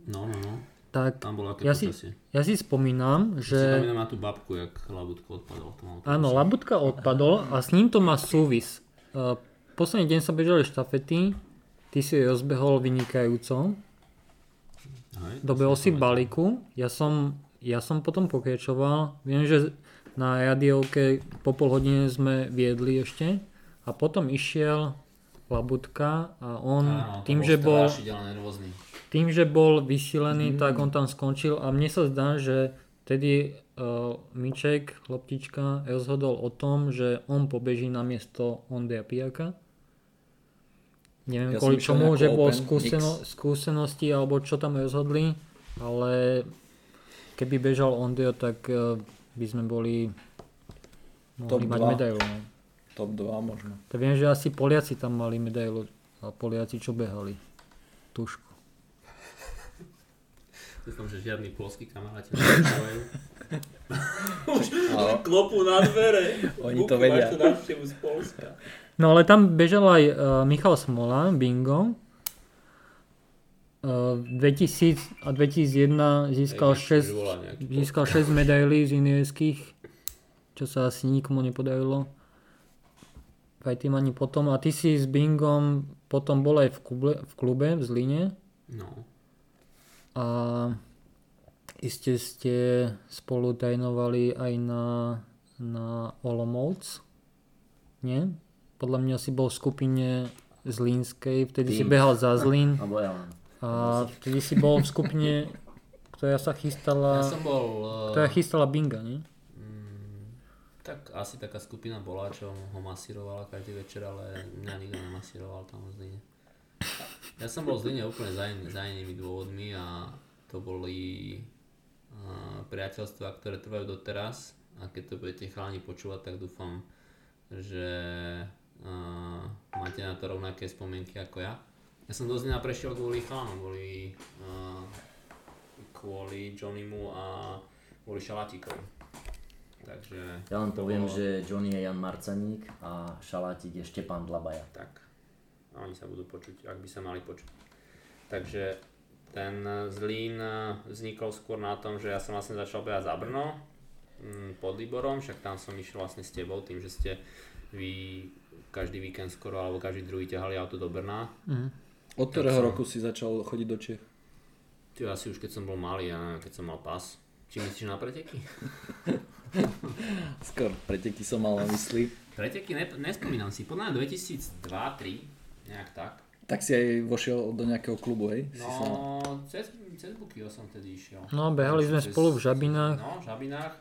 No, no, no. tak Tam bolo aké ja si, ja si spomínam, Si že pamätám na tú babku, jak Labutko odpadol. Áno. Labutka odpadol a s ním to má súvis. Uh, posledný deň sa bežali štafety, ty si ju rozbehol vynikajúco, to dobehol si balíku, ja som, ja som potom pokračoval, viem, že na radiovke po pol hodine sme viedli ešte. A potom išiel Labutka a on Áno, tým, že bol, nervózny. tým, že bol vysilený, tak on tam skončil. A mne sa zdá, že vtedy uh, Miček, Loptička, rozhodol o tom, že on pobeží na miesto Ondreja Pijaka. Neviem Ja kvôli čomu, že bol open, skúseno, skúsenosti alebo čo tam rozhodli, ale keby bežal Ondrio, tak uh, by sme boli Top mohli mať dva. medailu. No. Top 2 možno. To viem, že asi Poliaci tam mali medailu a Poliaci čo behali. Tušku. Dúfam, že žiadni polskí kamaráti nepočúvajú. Už Ale klopu na dvere. Oni to vedia. Máš tu návštevu z Polska. No ale tam bežal aj uh, Michal Smola, bingo. Uh, 2000 a 2001 získal Hej, 6, už volá nejaký získal 6 medailí z juniorských, čo sa asi nikomu nepodarilo. Aj tým ani potom. A ty si s Bingom potom bol aj v klube v, klube v Zline. No. A iste ste spolu trénovali aj na, na Olomouc. Nie? Podľa mňa si bol v skupine Zlínskej, vtedy si Tým. behal za Zlín Alebo ja len. a vtedy si bol v skupine, ktorá sa Ja chystala, som bol... ktorá Uh, chystala Binga, nie? mm, tak asi taká skupina bola, čo ho masírovala každý večer, ale mňa nikto nemasíroval tam v Zline. Ja som bol v Zline úplne za, in, za inými dôvodmi a to boli uh, priateľstva, ktoré trvajú doteraz a keď to budete chalani počúvať, tak dúfam, že uh, máte na to rovnaké spomienky ako ja. Ja som do Zlina prešiel kvôli chalanom, kvôli, uh, kvôli Johnnymu a kvôli Šalatíkovi. Takže Ja len poviem, bolo- že Johnny je Jan Marcaník a Šalátik je Štepan Dlabaja. Tak. A oni sa budú počuť, ak by sa mali počuť. Takže ten Zlín eh, vznikol skôr na tom, že ja som vlastne začal behať za Brno pod Liborom, však tam som išiel vlastne s tebou, tým, že ste vy každý víkend skoro, alebo každý druhý ťahali auto do Brna. Mhm. Od ktorého som- roku si začal chodiť do Čech? Ty asi už keď som bol malý, ja neviem, keď som mal pas. Či myslíš na preteky? Skôr preteky som mal na mysli. Preteky ne, nespomínam si, podľa mňa 2002-2003, nejak tak. Tak si aj vošiel do nejakého klubu, hej? Si sa... No, cez, cez Bukio som tedy išiel. No, behali sme Cez- spolu v Žabinách. No, v Žabinách.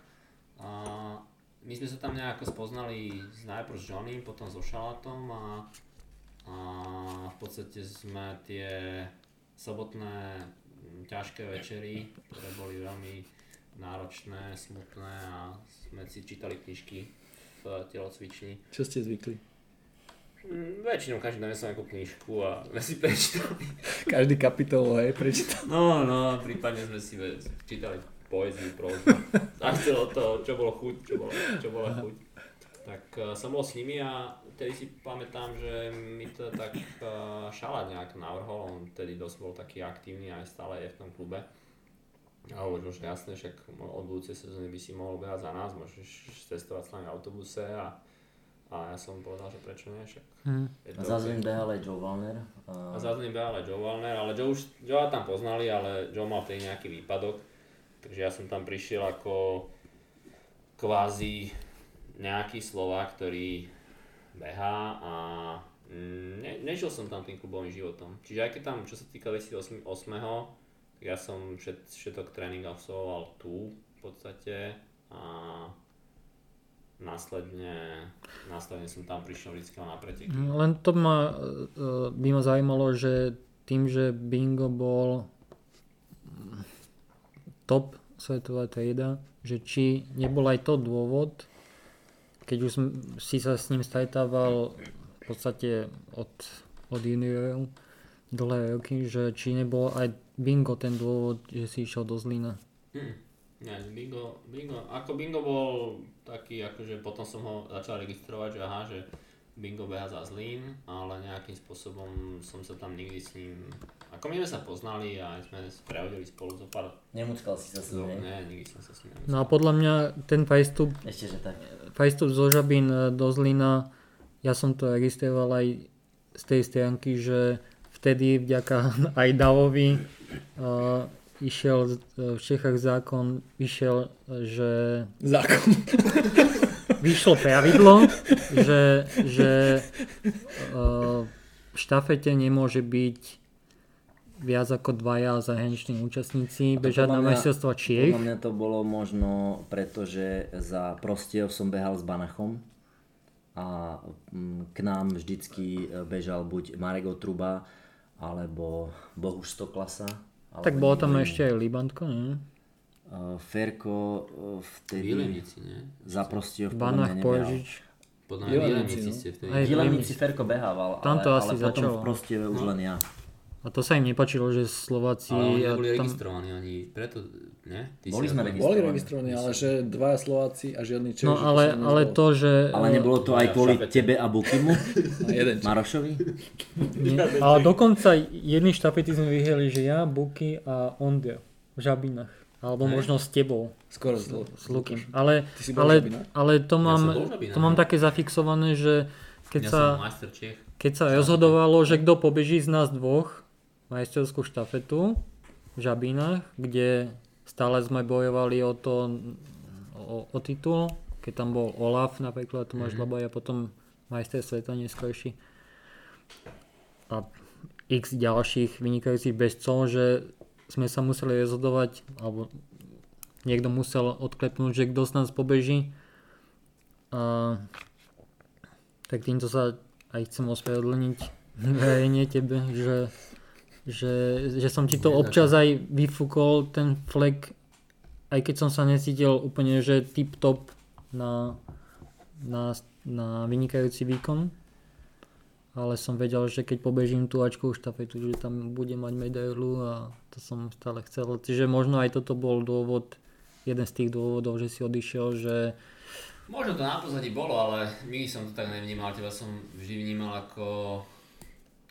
A my sme sa tam nejako spoznali najprv s Johnným, potom so Šalatom a, a v podstate sme tie sobotné ťažké večery, ktoré boli veľmi náročné, smutné a sme si čítali knižky v telocvični. Čo ste zvykli? Mm, Väčšinou každý som nejakú knižku a sme si prečítali. Každý kapitol, hej, prečítal. No, no, prípadne sme si čítali poéziu, prózu. Od toho, čo bolo chuť, čo bola, čo bola chuť. Tak uh, som bol s nimi a tedy si pamätám, že mi to tak uh, šala nejak navrhol, on tedy dosť bol taký aktívny aj stále je v tom klube. A hovoril, že jasné, však od budúcej sezóny by si mohol behať za nás, môžeš cestovať s nami v autobuse a, a ja som povedal, že prečo nie, však Hm. A to zase ok. len behal aj Joe Wallner. A za ním behal aj Joe Wallner, ale Joe, už, Joe tam poznali, ale Joe mal vtedy nejaký výpadok, takže ja som tam prišiel ako kvázi nejaký Slovák, ktorý behá a mm, ne, nežil som tam tým klubovým životom. Čiže aj keď tam, čo sa týka 2008, tak ja som všet, všetok tréning absolvoval tu v podstate a následne, následne som tam prišiel vždy na preteky. Len to ma, e, by ma zaujímalo, že tým, že Bingo bol top svetová trieda, že či nebol aj to dôvod, keď už si sa s ním stretával v podstate od, od juniorov dlhé roky, že či nebol aj Bingo ten dôvod, že si išiel do Zlína. Hm. Nie, bingo, bingo, ako bingo bol taký, akože potom som ho začal registrovať, že aha, že bingo beha za Zlín, ale nejakým spôsobom som sa tam nikdy s ním, ako my sme sa poznali a sme prehodili spolu zo pár, Nemuckal si sa s ním, ne, nikdy som sa s ním No a podľa mňa ten prestup Ešte, že tak. Prestup zo Žabín e, do Zlína, ja som to registroval aj z tej stránky, že vtedy vďaka aj Davovi uh, išiel e, v Čechách zákon, išiel, e, že Zákon. vyšlo pravidlo, že, že uh, v štafete nemôže byť viac ako dvaja zahraniční účastníci, bežať na majstrovstva Čiech. Podľa mňa to bolo možno preto, že za Prostiev som behal s Banachom a mm, k nám vždycky e, bežal buď Marek Otruba alebo Bohuš Stoklasa. Tak bolo tam iný. ešte aj Libantko, nie? E, Ferko e, vtedy Výlemnici, nie? za Prostiev Banach. Poježič. Podľa mňa no. ste vtedy. Aj- V Jilemnici Ferko behával, Tam to ale, asi ale potom začalo. v Prostieve už len ja. A to sa im nepačilo, že Slováci... Ale oni a neboli tam, registrovaní, oni preto, ne? Ty Boli sme registrovaní. Boli registrovaní, ale že dvaja Slováci a žiadny Čech. no že to ale, ale to, že... Ale nebolo to aj Ja kvôli tebe a Bukimu, A jeden Čech. Marošovi? Nie, ale dokonca jedný štafety sme vyhrali, že ja, Buky a Ondel v Žabinách. Alebo možno s tebou, Skoro z s Lukým. Ale, ale, ale to, mám, Žabinách, to mám no. také zafixované, že keď Ja sa, keď sa rozhodovalo, že kto pobeží z nás dvoch majsterskú štafetu v Žabinách, kde stále sme bojovali o to, o, o titul, keď tam bol Olaf napríklad, Tomáš mm-hmm. Labaj a potom majster sveta neskôrší. A x ďalších vynikajúcich bežcov, že sme sa museli rozhodovať, alebo niekto musel odklepnúť, že kto z nás pobeží. A tak týmto sa aj chcem ospravedlniť verejne tebe, že, že, že som ti to Nie, občas aj vyfúkol ten flek, aj keď som sa necítil úplne, že tip top na, na, na vynikajúci výkon. Ale som vedel, že keď pobežím tú Ačkovú štafetu, že tam budem mať medailu a to som stále chcel. Čiže možno aj toto bol dôvod, jeden z tých dôvodov, že si odišiel, že Možno to na pozadí bolo, ale nikdy som to tak nevnímal. Teba som vždy vnímal ako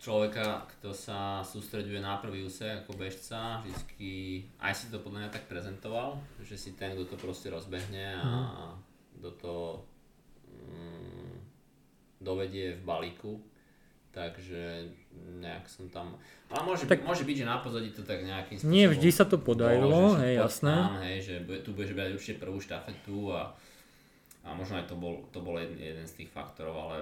človeka, kto sa sústreďuje na prvý úsek ako bežca. Vždycky aj si to podľa mňa tak prezentoval, že si ten, kto to proste rozbehne a kto to mm, dovedie v balíku. Takže nejak som tam... Ale môže, tak, môže byť, že na pozadí to tak nejakým spôsobom... Nie vždy sa to podarilo, bolo, hej, jasné. Tam, hej, že tu budeš brať určite prvú štafetu a A možno aj to bol, to bol jeden, jeden z tých faktorov, ale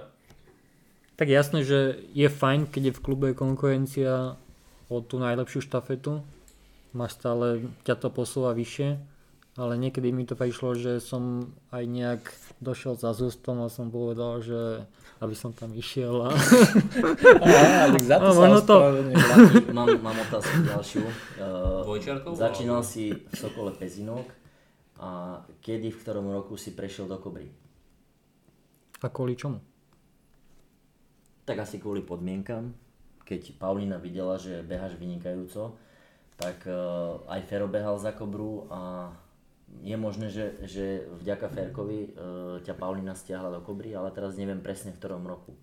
Tak jasné, že je fajn, keď je v klube konkurencia o tú najlepšiu štafetu. Máš stále, ťa to posúva vyššie. Ale niekedy mi to prišlo, že som aj nejak došiel za zústom a som povedal, že aby som tam išiel a Á, tak za to No, sa to- mám, mám otázku ďalšiu. Uh, Dvojčiarkovú, začínal si v Sokole Pezinok a kedy, v ktorom roku si prešiel do Kobry? a kvôli čomu? Tak asi kvôli podmienkam. Keď Paulina videla, že behaš vynikajúco, tak uh, aj Fero behal za Kobru a je možné, že, že vďaka Ferkovi uh, ťa Paulina stiahla do Kobry, ale teraz neviem presne v ktorom roku.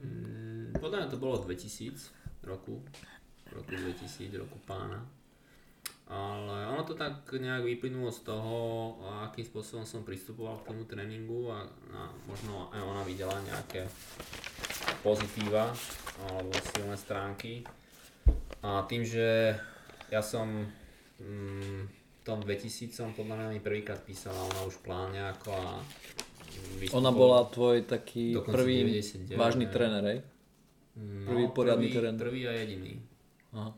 Mm, podľa mňa to bolo 2000 roku, roku 2000, roku pána. Ale ono to tak nejak vyplynulo z toho, akým spôsobom som pristupoval k tomu tréningu a, a možno aj ona videla nejaké pozitíva alebo silné stránky. A tým, že ja som mm, v tom 2000 som podľa mňa mi prvýkrát písala ona už plán nejako a Ona vystupovala- bola tvoj taký prvý 99, vážny ne? tréner, hej? No, Prvý poriadny prvý, terén. Prvý a jediný. Aha.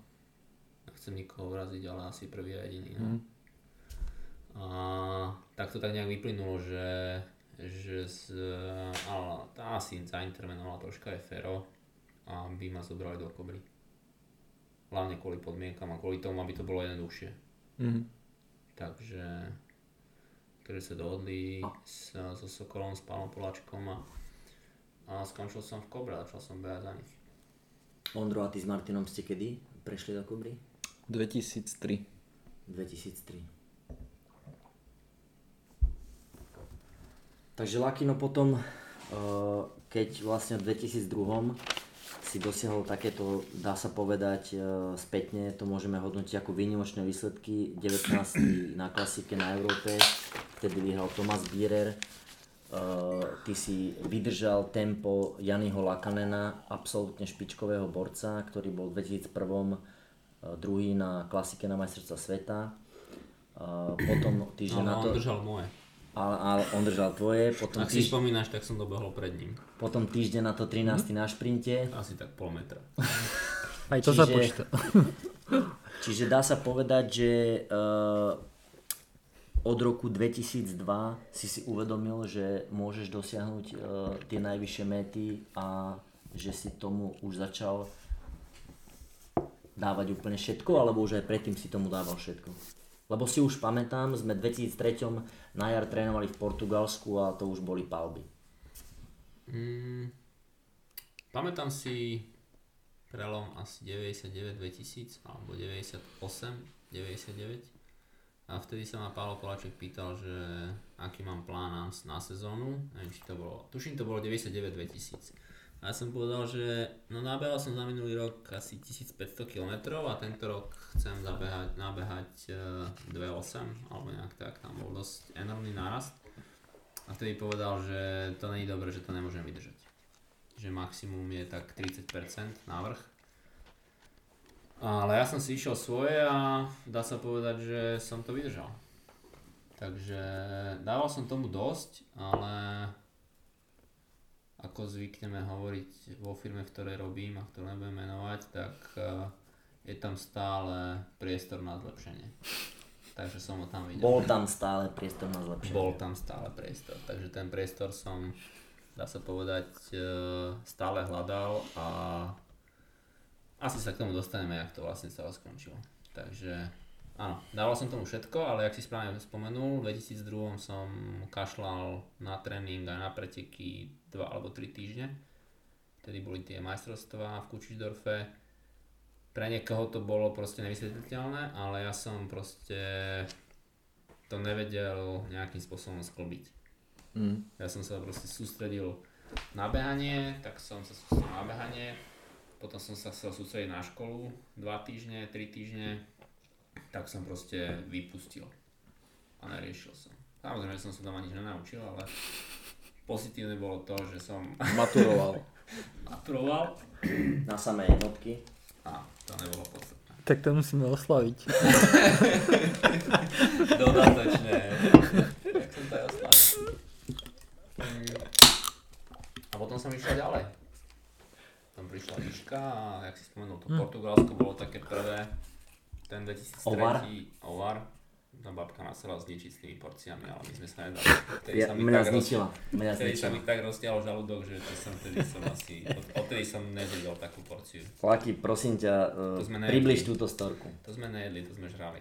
Nechcem nikoho uraziť, ale asi prvý a jediný. No. Mhm. A tak to tak nejak vyplynulo, že, že z, ale tá asi zaintervenovala troška aj Fero, aby ma zobrali do Kobry. Hlavne kvôli podmienkam a kvôli tomu, aby to bolo jednoduchšie. Mhm. Takže keďže sa dohodli s, so Sokolom, s Pálom Poláčkom a, a skončil som v Kobre, začal som behať za nich. Ondro a ty s Martinom ste kedy prešli do Kobry? 2003. 2003. Takže Lakino potom, eh, keď vlastne v 2002 si dosiahol takéto, dá sa povedať, eh, spätne, to môžeme hodnotiť ako výnimočné výsledky, 19. na klasike na Európe, vtedy vyhral Thomas Bierer, Eh, ty si vydržal tempo Janiho Lakanena, absolútne špičkového borca, ktorý bol v 2001 eh, druhý na klasike na majstrovstva sveta. Eh, Potom týždeň Ale na on to... držal moje. Ale, ale on držal tvoje, potom, Ak si týž, spomínaš, tak som dobehol pred ním. potom týždeň na to 13. na šprinte. Asi tak pol metra. Aj to sa Čiže- počíta. Čiže dá sa povedať, že uh, od roku 2002 si si uvedomil, že môžeš dosiahnuť uh, tie najvyššie mety a že si tomu už začal dávať úplne všetko, alebo už aj predtým si tomu dával všetko. Lebo si už pamätám, sme v 2003 na jar trénovali v Portugalsku a to už boli palby. Mm, pamätám si prelom asi 99-2000 alebo 98-99 a vtedy sa ma Pálo Poláček pýtal, že aký mám plán na, na sezónu, neviem či to bolo, tuším to bolo 99-2000 a ja som povedal, že no nabehal som za minulý rok asi 1500 km a tento rok chcem zabehať, nabehať e, 2.8 alebo nejak tak, tam bol dosť enormný nárast a vtedy povedal, že to není dobré, že to nemôžem vydržať. Že maximum je tak 30% návrh. Ale ja som si išiel svoje a dá sa povedať, že som to vydržal. Takže dával som tomu dosť, ale ako zvykneme hovoriť vo firme, v ktorej robím a ktorú nebudem menovať, tak eh, je tam stále priestor na zlepšenie. Takže som ho tam videl. Bol tam stále priestor na zlepšenie. Bol tam stále priestor, takže ten priestor som, dá sa povedať, e, stále hľadal a asi sa k tomu dostaneme, jak to vlastne celé skončilo. Takže áno, dával som tomu všetko, ale jak si správne spomenul, v 2002 som kašľal na tréning aj na preteky 2 alebo 3 týždne. Vtedy boli tie majstrovstvá v Kučišdorfe. Pre niekoho to bolo proste nevysvetliteľné, ale ja som proste to nevedel nejakým spôsobom sklbiť. Mm. Ja som sa proste sústredil na behanie, tak som sa sústredil na behanie, potom som sa chcel sústrediť na školu, 2 týždne, 3 týždne, tak som proste vypustil a neriešil som. Samozrejme, som sa doma nič nenaučil, ale pozitívne bolo to, že som Maturoval. maturoval Na samé jednotky. a to nebolo podstatné. Tak to musíme oslaviť. Dodatočné. Jak som to aj oslavil. A potom som išiel ďalej. Tam prišla výška a jak si spomenul, to Portugalsko bolo také prvé, ten 2003 Ovar. Ovar. Tá babka zničiť s tými porciami, ale my sme sa nedali. Vtedy Ja, sa mi mňa tak zničila. Mňa Vtedy sa zničila. mi tak roztiahol žalúdok, že to som vtedy som asi, od- odtedy som nezjedol takú porciu. Flaky, prosím ťa, To sme nejedli. približ túto storku. To sme nejedli, to sme žrali.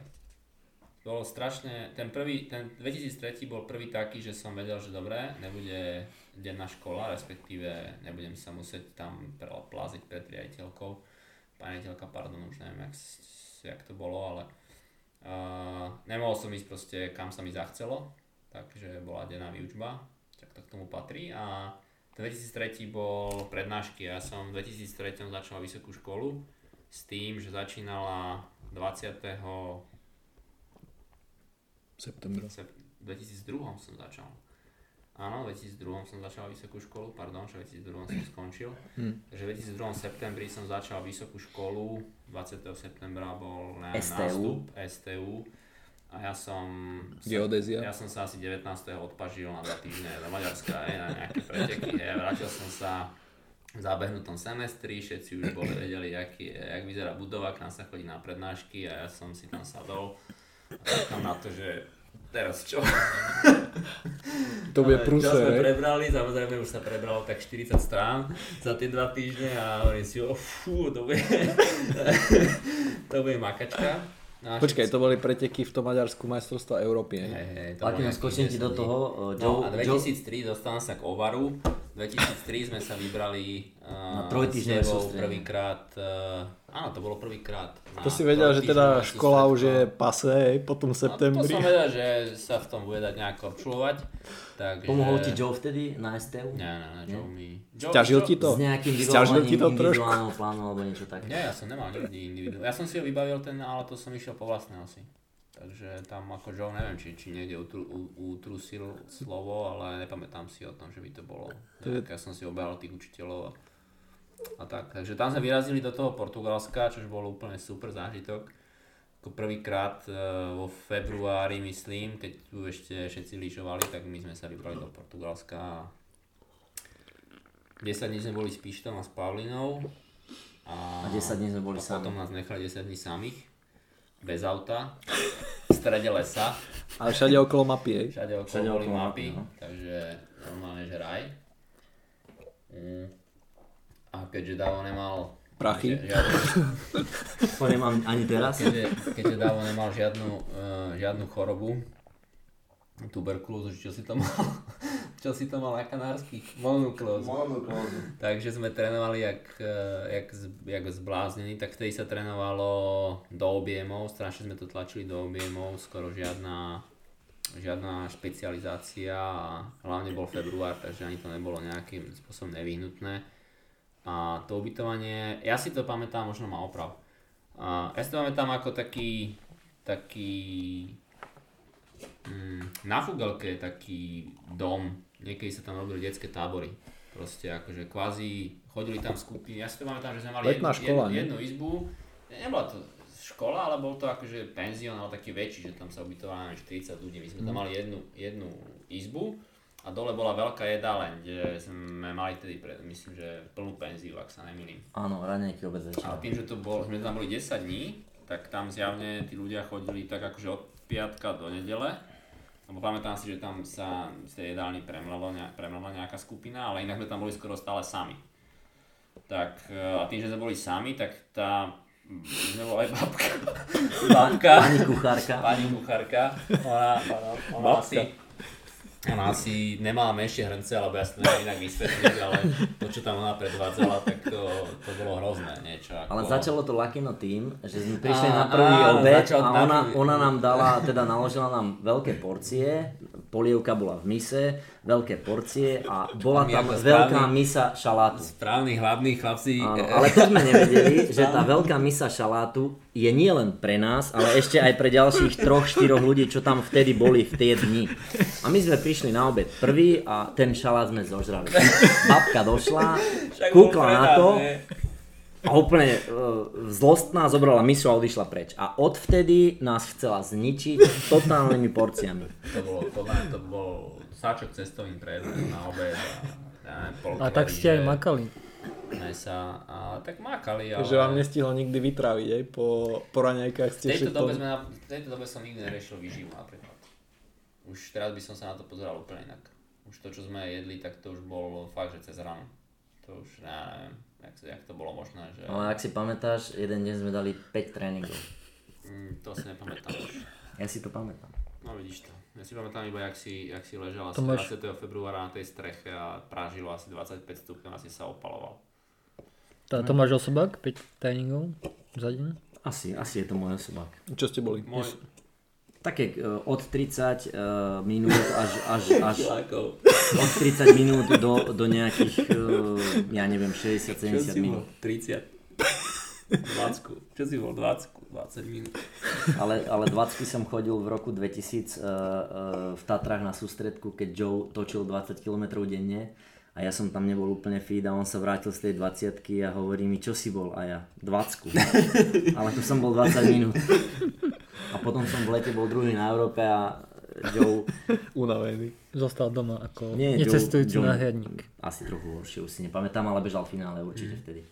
Bolo strašne, ten prvý, ten 2003 bol prvý taký, že som vedel, že dobre, nebude denná škola, respektíve nebudem sa musieť tam pláziť pred riaditeľkou. Pani riaditeľka, pardon, už neviem, jak, s- jak to bolo, ale uh, nemohol som ísť proste kam sa mi zachcelo, takže bola denná výučba, tak to k tomu patrí a ten 2003 bol prednášky, ja som v 2003 začal vysokú školu s tým, že začínala 20. Septembra. sep- 2002 som začal. Áno, v 2002 som začal vysokú školu, pardon, že v 2002 som skončil. Hm. Takže v 2002 septembri som začal vysokú školu, 20. septembra bol neviem, STU. nástup STU a ja som Geodézia. ja som sa asi 19. odpažil na dva týždne do Maďarska, hej, na nejaké preteky, hej, vrátil som sa v zabehnutom semestri, všetci už boli vedeli, aký, jak vyzerá budova, k nám sa chodí na prednášky a ja som si tam sadol a čakám na to, že teraz čo? To bude Ale Čo sme prúser, prebrali, samozrejme už sa prebralo tak 40 strán za tie dva týždne a hovorím si, oh, fú, to bude, to bude makačka. No a Počkaj, to boli preteky v tom Maďarsku majstrovstva Európy, hej? Hej, hej, to no nejakých skočím ti 10 do toho. uh, No Joe, a Joe, 2003 dostávam sa k Ovaru. 2003 sme sa vybrali Na uh, trojtýždňové s tebou sústredenie. prvýkrát, uh, áno to bolo prvýkrát. na To si vedel, že teda trojtýždňové škola už je pase, po tom No, to septembri. som vedel, že sa v tom bude dať nejako občulovať. Takže... pomohol ti Joe vtedy na STU? Nie, nie, nie, Joe mi... Joe, Sťažil ti to? S nejakým Sťažil ti to trošku? plánu alebo niečo také. Nie, ja som nemal nikdy individu. Ja som si ho vybavil ten, ale to som išiel po vlastné asi. Takže tam ako Joe neviem, či, či niekde utru, utrusil slovo, ale nepamätám si o tom, že by to bolo. Nejak, ja som si obehal tých učiteľov a, a tak. Takže tam sme vyrazili do toho Portugalska, čo bol úplne super zážitok. Ako prvýkrát e, vo februári myslím, keď tu ešte všetci lyžovali, tak my sme sa vybrali do Portugalska a 10 dní sme boli s Pištom a s Pavlinou. A 10 dní sme boli a sami. potom nás nechali 10 dní samých, bez auta, v strede lesa, Ale všade okolo mapy, hej? všade okolo Všade okolo mapy, no. takže normálne, že raj. Mm. A keďže Davo nemal Prachy. žiadnu, To nemám ani teraz. keďže, keďže Davo nemal žiadnu, uh, žiadnu chorobu, tuberkulózu, čo si to mal, čo si to mal na kanárskych, mononuklózu. Takže sme trénovali jak, eh, jak, jak zbláznení, tak vtedy sa trénovalo do objemov, strašne sme to tlačili do objemov, skoro žiadna, žiadna špecializácia a hlavne bol február, takže ani to nebolo nejakým spôsobom nevyhnutné. A to ubytovanie, ja si to pamätám, možno má oprav. A ja si to pamätám ako taký, taký na Fugelke je taký dom, niekedy sa tam robili detské tábory. Proste akože kvázi chodili tam skupiny, ja si to pamätám, že sme mali jednu, škola, jednu, jednu izbu, nebola to škola, ale bol to akože penzión, ale taký väčší, že tam sa ubytovalo neviem, 40 ľudí. My sme Mhm. tam mali jednu, jednu izbu a dole bola veľká jedáleň, kde sme mali tedy, pre, myslím, že plnú penziu, ak sa nemýlim. Áno, ranejky obec A tým, že to bol, sme tam boli 10 dní, tak tam zjavne tí ľudia chodili tak akože od piatka do nedele. Lebo pamätám si, že tam sa z tej jedálni premlala, nejak, premlala nejaká skupina, ale inak sme tam boli skoro stále sami. Tak e, a tým, že sme boli sami, tak tá boli aj babka. babka. Pani kuchárka. Pani kuchárka. Ona, ona, ona asi, ona asi nemala menšie hrnce, alebo ja si to neviem inak vysvetliť, ale to, čo tam ona predvádzala, tak to, to bolo hrozné niečo. Ako... Ale začalo to Lakino tým, že sme prišli Á, na prvý obed a na ona, ona nám dala, teda naložila nám veľké porcie, polievka bola v mise, veľké porcie a bola tam ako veľká misa šalátu. Správni hlavní chlapci. Áno, ale to sme nevedeli, že tá veľká misa šalátu je nielen pre nás, ale ešte aj pre ďalších troch, štyroch ľudí, čo tam vtedy boli v tie dni. A my sme prišli na obed prvý a ten šalát sme zožrali. Babka došla, kúkla na to, ne? A úplne uh, zlostná zobrala misu a odišla preč. A odvtedy nás chcela zničiť totálnymi porciami. To bolo, to, to bol sáčok cestovým predom na obed a, tak ste aj makali. Mesa, a tak makali, ale... Že vám nestihlo nikdy vytráviť, aj po, po raňajkách v ste tejto, dobe sme na, v tejto dobe som nikdy neriešil výživu napríklad. Už teraz by som sa na to pozeral úplne inak. Už to, čo sme jedli, tak to už bolo fakt, že cez ráno. To už, neviem, jak, jak to bolo možné, že... Ale ak si pamätáš, jeden deň sme dali 5 tréningov. Mm, to si nepamätám už. Ja si to pamätám. No vidíš to. Ja si pamätám iba, jak si, jak si ležal asi máš- 20. februára na tej streche a prážilo asi 25 stupňov a si sa opaloval. Tá, to máš osobák, 5 tréningov za deň. Asi, asi je to môj osobák. Čo ste boli? Môj... Také uh, od 30 uh, minút až, až, až od 30 minút do, do nejakých, uh, ja neviem, 60-70 minút. 30. 20. Čo si bol 20? 20 minút. Ale, ale 20 som chodil v roku 2000 uh, uh, v Tatrách na sústredku, keď Joe točil 20 km denne a ja som tam nebol úplne fit a on sa vrátil z tej 20 a hovorí mi, čo si bol? A ja, 20. Ale tu som bol 20 minút. A potom som v lete bol druhý na Európe a Joe, Unavený. Zostal doma ako Nie, necestujúci Joe- náhradník. asi trochu horšie, už si nepamätám, ale bežal v finále určite vtedy.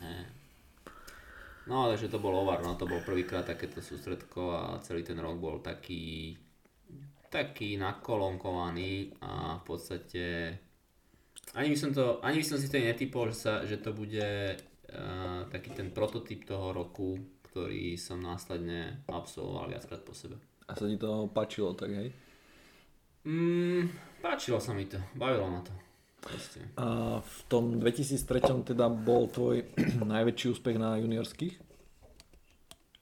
Nie. No, takže to bol ovar, no to bol prvýkrát takéto sústredko a celý ten rok bol taký taký nakolonkovaný a v podstate ani by som to, ani by som si to netypol, že, sa, že to bude uh, taký ten prototyp toho roku, ktorý som následne absolvoval viackrát po sebe. A sa ti to páčilo, tak hej? Mm, páčilo sa mi to, bavilo ma to. Proste. A v tom 2003 teda bol tvoj najväčší úspech na juniorských?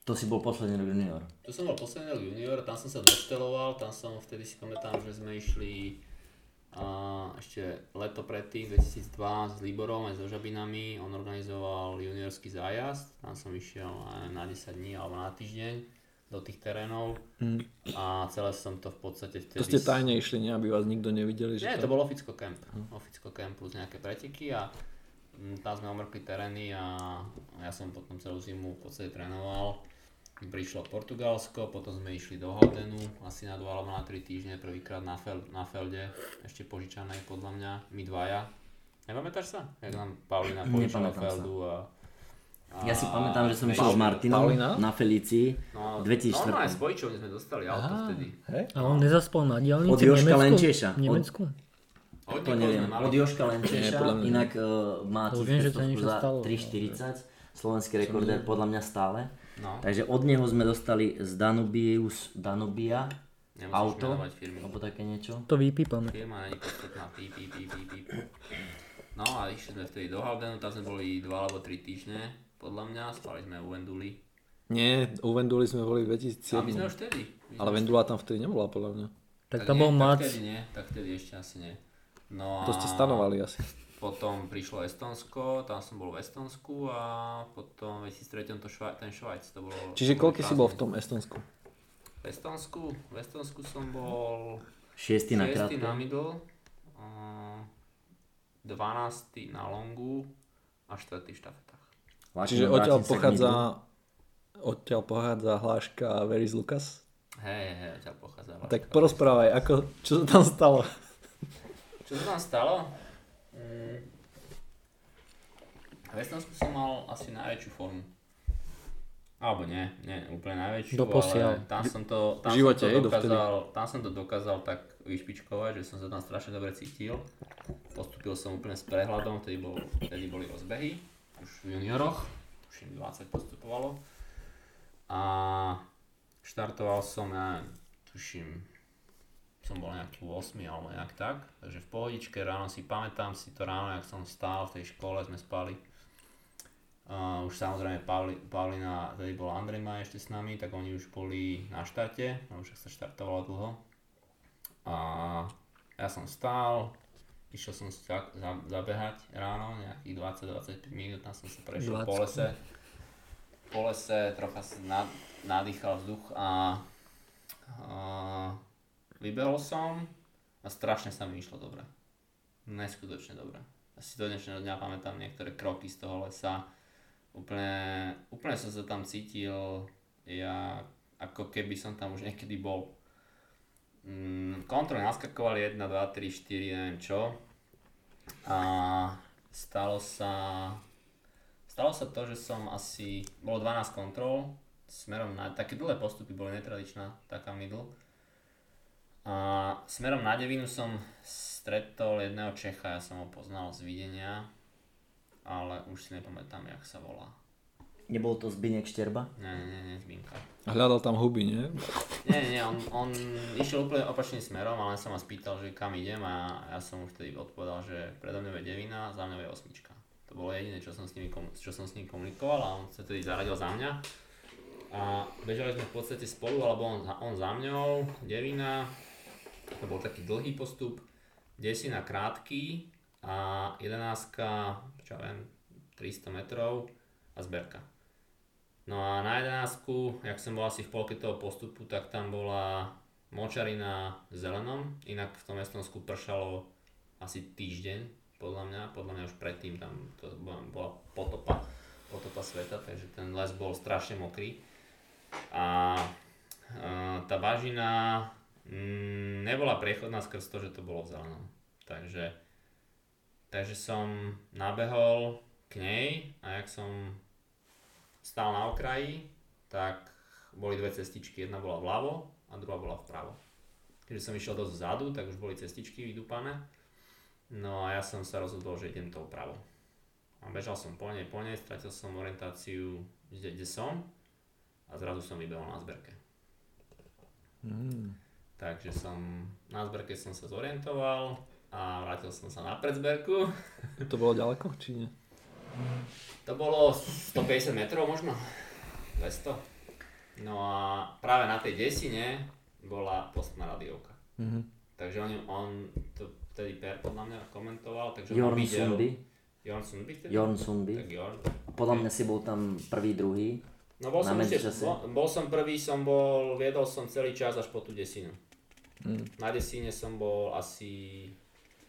To si bol posledný rok junior. Tu som bol posledný rok junior, tam som sa došteloval, tam som vtedy si pamätám, že sme išli a ešte leto predtým, 2002 s Liborom aj so Žabinami, on organizoval juniorský zájazd, tam som išiel na 10 dní alebo na týždeň do tých terénov a celé som to v podstate vtedy... To ste tajne išli, nie? Aby vás nikto nevideli? Že Nie, to bol Oficko Camp. Oficko Camp plus nejaké preteky a mm, tam sme omrkli terény a ja som potom celú zimu v podstate trénoval. Prišlo Portugalsko, potom sme išli do Haldenu, asi na 2 alebo na 3 týždne, prvýkrát na, fel, na Felde, ešte požičanej podľa mňa, my dvaja. Nepamätáš sa? Jak nám Paulina požičala. Feldu a... a Ja si pamätám, že som išiel s Martinom Paulina? na Felicii No, 2004. normálne s Bojičovne sme dostali auto vtedy. Hej? A on nezaspal na diálnici Od Nemecku? Lenčieša. V Nemecku? Od To niekoho neviem, od Joška Lenčeša, inak uh, má To viem, že to tisícovku niečo za stalo. 3,40, slovenský rekordér podľa mňa stále. No, Takže od neho sme dostali z Danubius, Danubia nemusíš auto, alebo také niečo. To vypípame. Firma není podstatná, pí, pí, pí, pí, pí. No a išli sme vtedy do Haldenu, tam sme boli 2 alebo 3 týždne, podľa mňa, spali sme u Venduli. Nie, u Venduli sme boli v A my sme 2007. už vtedy. My Ale Vendula tam vtedy nebola, podľa mňa. Tak tam nie, bol Mac. Tak vtedy nie, tak vtedy ešte asi nie. No a To ste stanovali asi. Potom prišlo Estonsko, tam som bol v Estonsku a potom v 2003 to švaj, ten Švajc, to bolo... Čiže koľko si bol v tom Estonsku? V Estonsku, v Estonsku som bol Šiestý na 6. krátke. na middle, a 12. na longu a 4. v štafetách. Čiže odtiaľ pochádza, odtiaľ pochádza hláška Where is Lucas? Hej, hej, ťa pochádza. Tak porozprávaj, ako, čo sa tam stalo? Čo sa tam stalo? Mm. V Estonsku som mal asi najväčšiu formu. Alebo nie, nie úplne najväčšiu, Doposiaľ. ale tam som to, tam V živote, som to dokázal, tam som to dokázal tak vyšpičkovať, že som sa tam strašne dobre cítil. Postupil som úplne s prehľadom, vtedy, bol, vtedy boli rozbehy, už v junioroch, už im 20 postupovalo. A štartoval som, ja tuším, som bol nejaký 8 alebo nejak tak, takže v pohodičke ráno si pamätám si to ráno, jak som stál v tej škole, sme spali. Uh, už samozrejme Pauli, Paulina, tedy bol Andrej Maj ešte s nami, tak oni už boli na štarte, no už sa štartovalo dlho. A ja som stál, išiel som si za, za, zabehať ráno, nejakých 20-25 minút, tam som sa prešiel po 20. lese. Po lese, trocha si nad, nadýchal vzduch a, a vybehol som a strašne sa mi išlo dobre. Neskutočne dobre. Asi do dnešného dňa pamätám niektoré kroky z toho lesa. úplne, úplne som sa tam cítil, ja ako keby som tam už niekedy bol. Mm, kontroly naskakovali 1, 2, 3, 4, neviem čo. A stalo sa, stalo sa to, že som asi, bolo 12 kontrol, smerom na, také dlhé postupy boli netradičná, taká middle. A smerom na devinu som stretol jedného Čecha, ja som ho poznal z videnia, ale už si nepamätám, jak sa volá. Nebol to Zbinek Šterba? Nie, nie, nie, Zbinka. A hľadal tam huby, nie? Nie, nie, on, on išiel úplne opačným smerom, ale sa ma spýtal, že kam idem a ja som už vtedy odpovedal, že predo mňa je devina, za mňa je osmička. To bolo jediné, čo som s, nimi, čo som s ním komunikoval a on sa tedy zaradil za mňa. A bežali sme v podstate spolu, alebo on, on za mňou, devina, to bol taký dlhý postup, desina krátky a jedenáctka, čo viem, 300 metrov a zberka. No a na jedenáctku, jak som bol asi v polke toho postupu, tak tam bola močarina zelenom, inak v tom Estonsku pršalo asi týždeň, podľa mňa, podľa mňa už predtým tam to bola, potopa, potopa sveta, takže ten les bol strašne mokrý. A, a tá bažina nebola priechodná skrz to, že to bolo v zelenom. Takže, takže som nabehol k nej a jak som stál na okraji, tak boli dve cestičky, jedna bola vľavo a druhá bola vpravo. Keďže som išiel dosť vzadu, tak už boli cestičky vydúpané. No a ja som sa rozhodol, že idem tou vpravo. A bežal som po nej, po nej, stratil som orientáciu, kde, kde som a zrazu som vybehol na zberke. Mm. Takže som, na zberke som sa zorientoval a vrátil som sa na predzberku. To bolo ďaleko, či nie? To bolo 150 metrov možno, 200. No a práve na tej desine bola postná radiovka. Mhm. Takže on, on to vtedy Per podľa mňa komentoval, takže Jorn on videl... Sundby. Jorn Sundby vtedy? Jorn Sundby. Tak Jorn. Podľa mňa si bol tam prvý, druhý. No bol som, ešte, bol, bol som prvý, som bol, viedol som celý čas až po tú desinu. Mm. Na desine som bol asi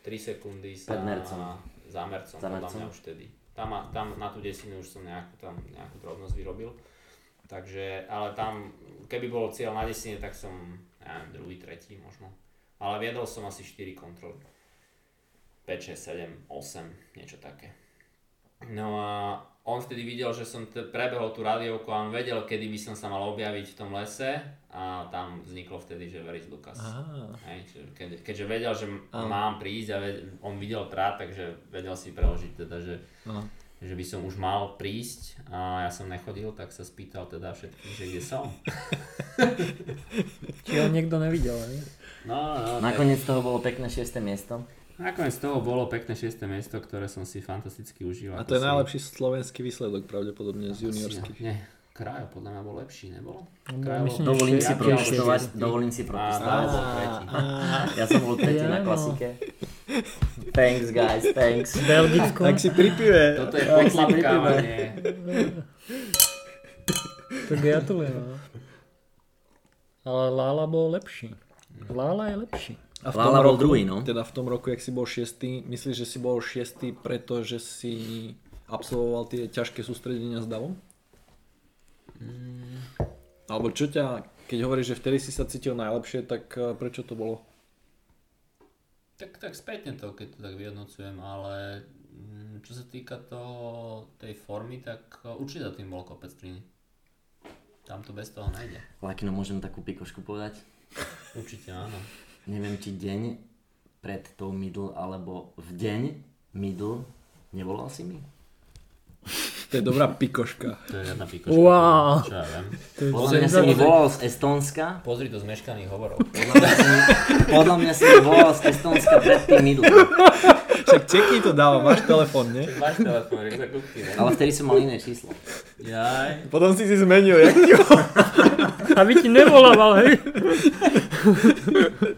3 sekundy za, Mercom. za Mercom, Za podľa mňa už vtedy. Tam, tam na tú desinu už som nejakú, tam, nejakú drobnosť vyrobil. Takže, ale tam, keby bol cieľ na desine, tak som, ja neviem, druhý, tretí možno. Ale viedol som asi 4 kontroly. 5, 6, 7, 8, niečo také. No a on vtedy videl, že som t- prebehol tú radiovku a on vedel, kedy by som sa mal objaviť v tom lese a tam vzniklo vtedy, že Veris Lucas. Á. Hej, čiže keď, keďže vedel, že Áno. mám prísť a ved, on videl trát, takže vedel si preložiť teda, že, Aha. že by som už mal prísť a ja som nechodil, tak sa spýtal teda všetkých, že kde som. Či ho niekto nevidel, hej? No, no, tak- Nakoniec toho bolo pekné 6. miesto. Nakoniec z toho bolo pekné 6. miesto, ktoré som si fantasticky užil. A to je si- najlepší slovenský výsledok pravdepodobne z juniorských. Nie, Krajo podľa mňa bol lepší, nebolo? Krajo myslím, bol- Dovolím si protestovať, dovolím si protestovať. bol tretí. Ja som bol tretí na no. klasike. Thanks guys, thanks. V Belgicku. Tak si pri pive. Toto je podlapkávanie. To gratulujem. no. Ale Lala bol lepší. Lala je lepší. A v Lala tom bol roku, druhý, no. Teda v tom roku, jak si bol šiestý, myslíš, že si bol šiestý, pretože si absolvoval tie ťažké sústredenia s davom? Mm. Alebo čo ťa, keď hovoríš, že vtedy si sa cítil najlepšie, tak eh, prečo to bolo? Tak, tak spätne to, keď to tak vyhodnocujem, ale mm, čo sa týka toho, tej formy, tak e, určite za tým bol kopec triny. Tam to bez toho nejde. Lakino, môžem takú pikošku povedať? Určite áno. Neviem, či deň pred tou middle, alebo v deň middle nevolal si mi? To je dobrá pikoška. To je jedna pikoška. Wow. Čo ja viem. To je Podľa mňa si mi volal z Estónska. Pozri do zmeškaných hovorov. Podľa mňa si mi, podľa mňa si mi volal z Estónska pred tým middle. Však čekni to dáva, máš telefón, nie? Máš telefón, jak za kúpky, ne? Ale vtedy som mal iné číslo. Jaj. Potom si si zmenil, jak ti ho... Aby ti nevolával, hej?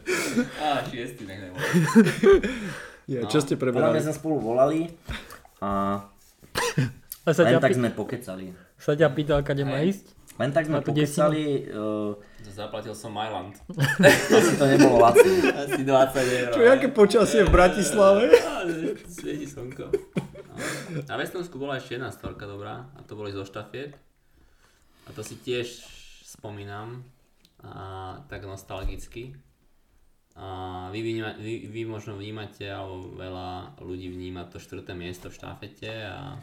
Šiestý, nech. Ja, čo ste preberali? sme spolu volali a sa ťa, len tak pý- sme pokecali. sa ťa pýtal, kade má ísť? Len tak sme pokecali, uh, Zaplatil som Myland. asi to nebolo lacné. Asi 20 eur. Čo, jaké počasie v Bratislave? Svieti slnko. Na Vestonsku bola ešte jedna storka dobrá a to boli zo štafiet. A to si tiež spomínam a tak nostalgicky. A vy, vníma, vy, vy možno vnímate, alebo veľa ľudí vníma to štvrté miesto v štafete a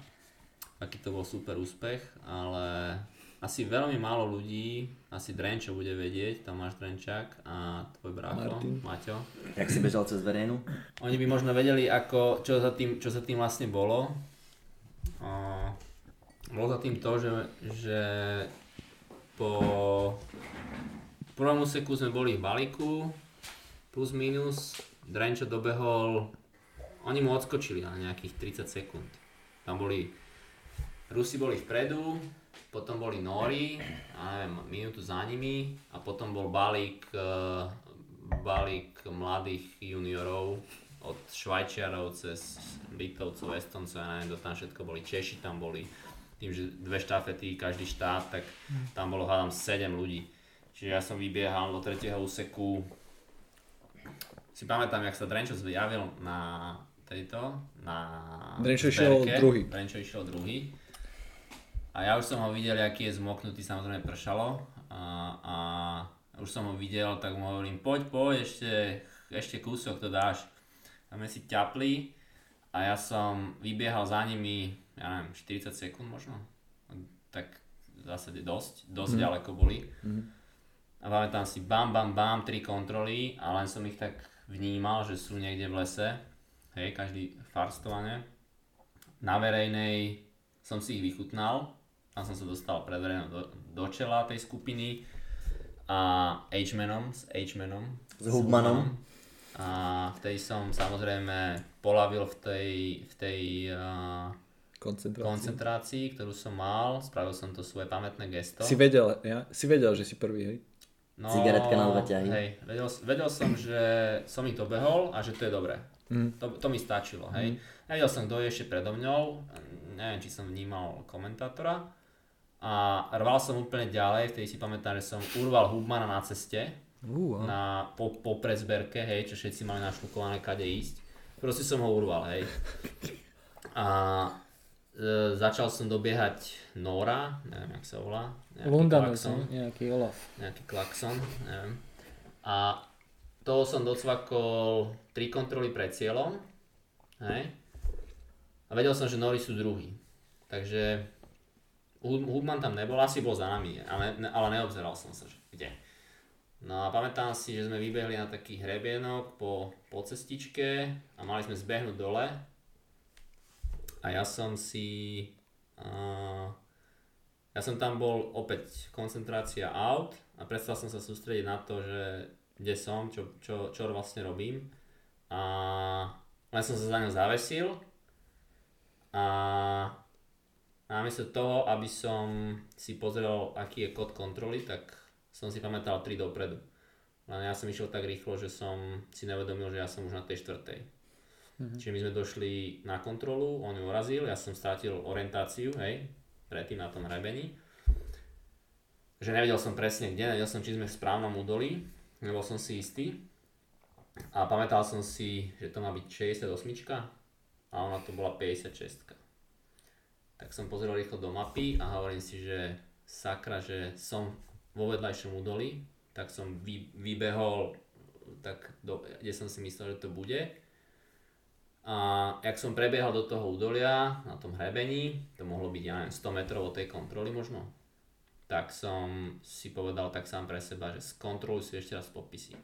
aký to bol super úspech, ale asi veľmi málo ľudí, asi Drenčo bude vedieť, Tomáš Drenčák a tvoj brácho, Martin. Maťo. Jak si bežal cez verejnú? Oni by možno vedeli, ako, čo, za tým, čo za tým vlastne bolo. A bolo za tým to, že, že po prvom úseku sme boli v balíku, plus minus, Drenčo dobehol, oni mu odskočili na nejakých 30 sekúnd. Tam boli, Rusi boli vpredu, potom boli Nóri, a neviem, minútu za nimi a potom bol balík, eh, balík mladých juniorov od Švajčiarov cez Litovcov, Estoncov, ja neviem, tam všetko boli, Češi tam boli, tým, že dve štafety, každý štát, tak tam bolo hádam 7 ľudí. Čiže ja som vybiehal do tretieho úseku, si pamätám, jak sa Drenčo zjavil na tejto, na Drenčo išiel druhý. Drenčo išiel druhý. A ja už som ho videl, aký je zmoknutý, samozrejme pršalo. A, a už som ho videl, tak mu hovorím, poď, poď, ešte, ešte kúsok to dáš. A my si ťapli a ja som vybiehal za nimi, ja neviem, 40 sekúnd možno. Tak zásade dosť, dosť mm. ďaleko boli. Mm. A pamätám si bam, bam, bam, tri kontroly a len som ich tak vnímal, že sú niekde v lese. Hej, každý farstovane. Na verejnej som si ich vychutnal, tam som sa dostal pred verejnou do, do čela tej skupiny a H-manom, s H-manom. S Hubmanom. A vtedy som samozrejme polavil v tej, v tej uh, Koncentrácia. koncentrácii, ktorú som mal, spravil som to svoje pamätné gesto. Si vedel, ja? Si vedel, že si prvý, hej? No, Cigaretka na dva ťahy. Hej, vedel, vedel som, že som ich dobehol a že to je dobré. Mm. To, to mi stačilo, hej. Nevedel som, kto je ešte predo mňou, neviem, či som vnímal komentátora. A rval som úplne ďalej, vtedy si pamätám, že som urval Hubmana na ceste, Uh, a- na, po, po prezberke, hej, čo všetci mali našlukované kade ísť. Proste som ho urval, hej. A e, začal som dobiehať Nora, neviem, jak sa volá. ne? nejaký Olaf. nejaký klakson, neviem. A toho som docvakol 3 kontroly pred cieľom, hej. A vedel som, že Nori sú druhý. Takže Hub- Hubman tam nebol, asi bol za nami, ale, ale neobzeral som sa, že kde. No a pamätám si, že sme vybehli na taký hrebienok po, po cestičke a mali sme zbehnúť dole. A ja som si... Uh, ja som tam bol opäť koncentrácia out a prestal som sa sústrediť na to, že kde som, čo, čo, čo vlastne robím. A len som sa za ňou zavesil a namiesto toho, aby som si pozrel, aký je kód kontroly, tak som si pamätal 3 dopredu. Len ja som išiel tak rýchlo, že som si nevedomil, že ja som už na tej štvrtej. Mm-hmm. Čiže my sme došli na kontrolu, on ju urazil, ja som strátil orientáciu, hej, predtým na tom hrebení. Že nevedel som presne kde, nevedel som, či sme v správnom údolí, nebol som si istý. A pamätal som si, že to má byť 68 a ona to bola 56. Tak som pozrel rýchlo do mapy a hovorím si, že sakra, že som vo vedľajšom údolí, tak som vy, vybehol tak do, kde som si myslel, že to bude. A jak som prebiehal do toho údolia, na tom hrebení, to mohlo byť, ja neviem, 100 metrov od tej kontroly možno, tak som si povedal tak sám pre seba, že skontroluj si ešte raz podpisy.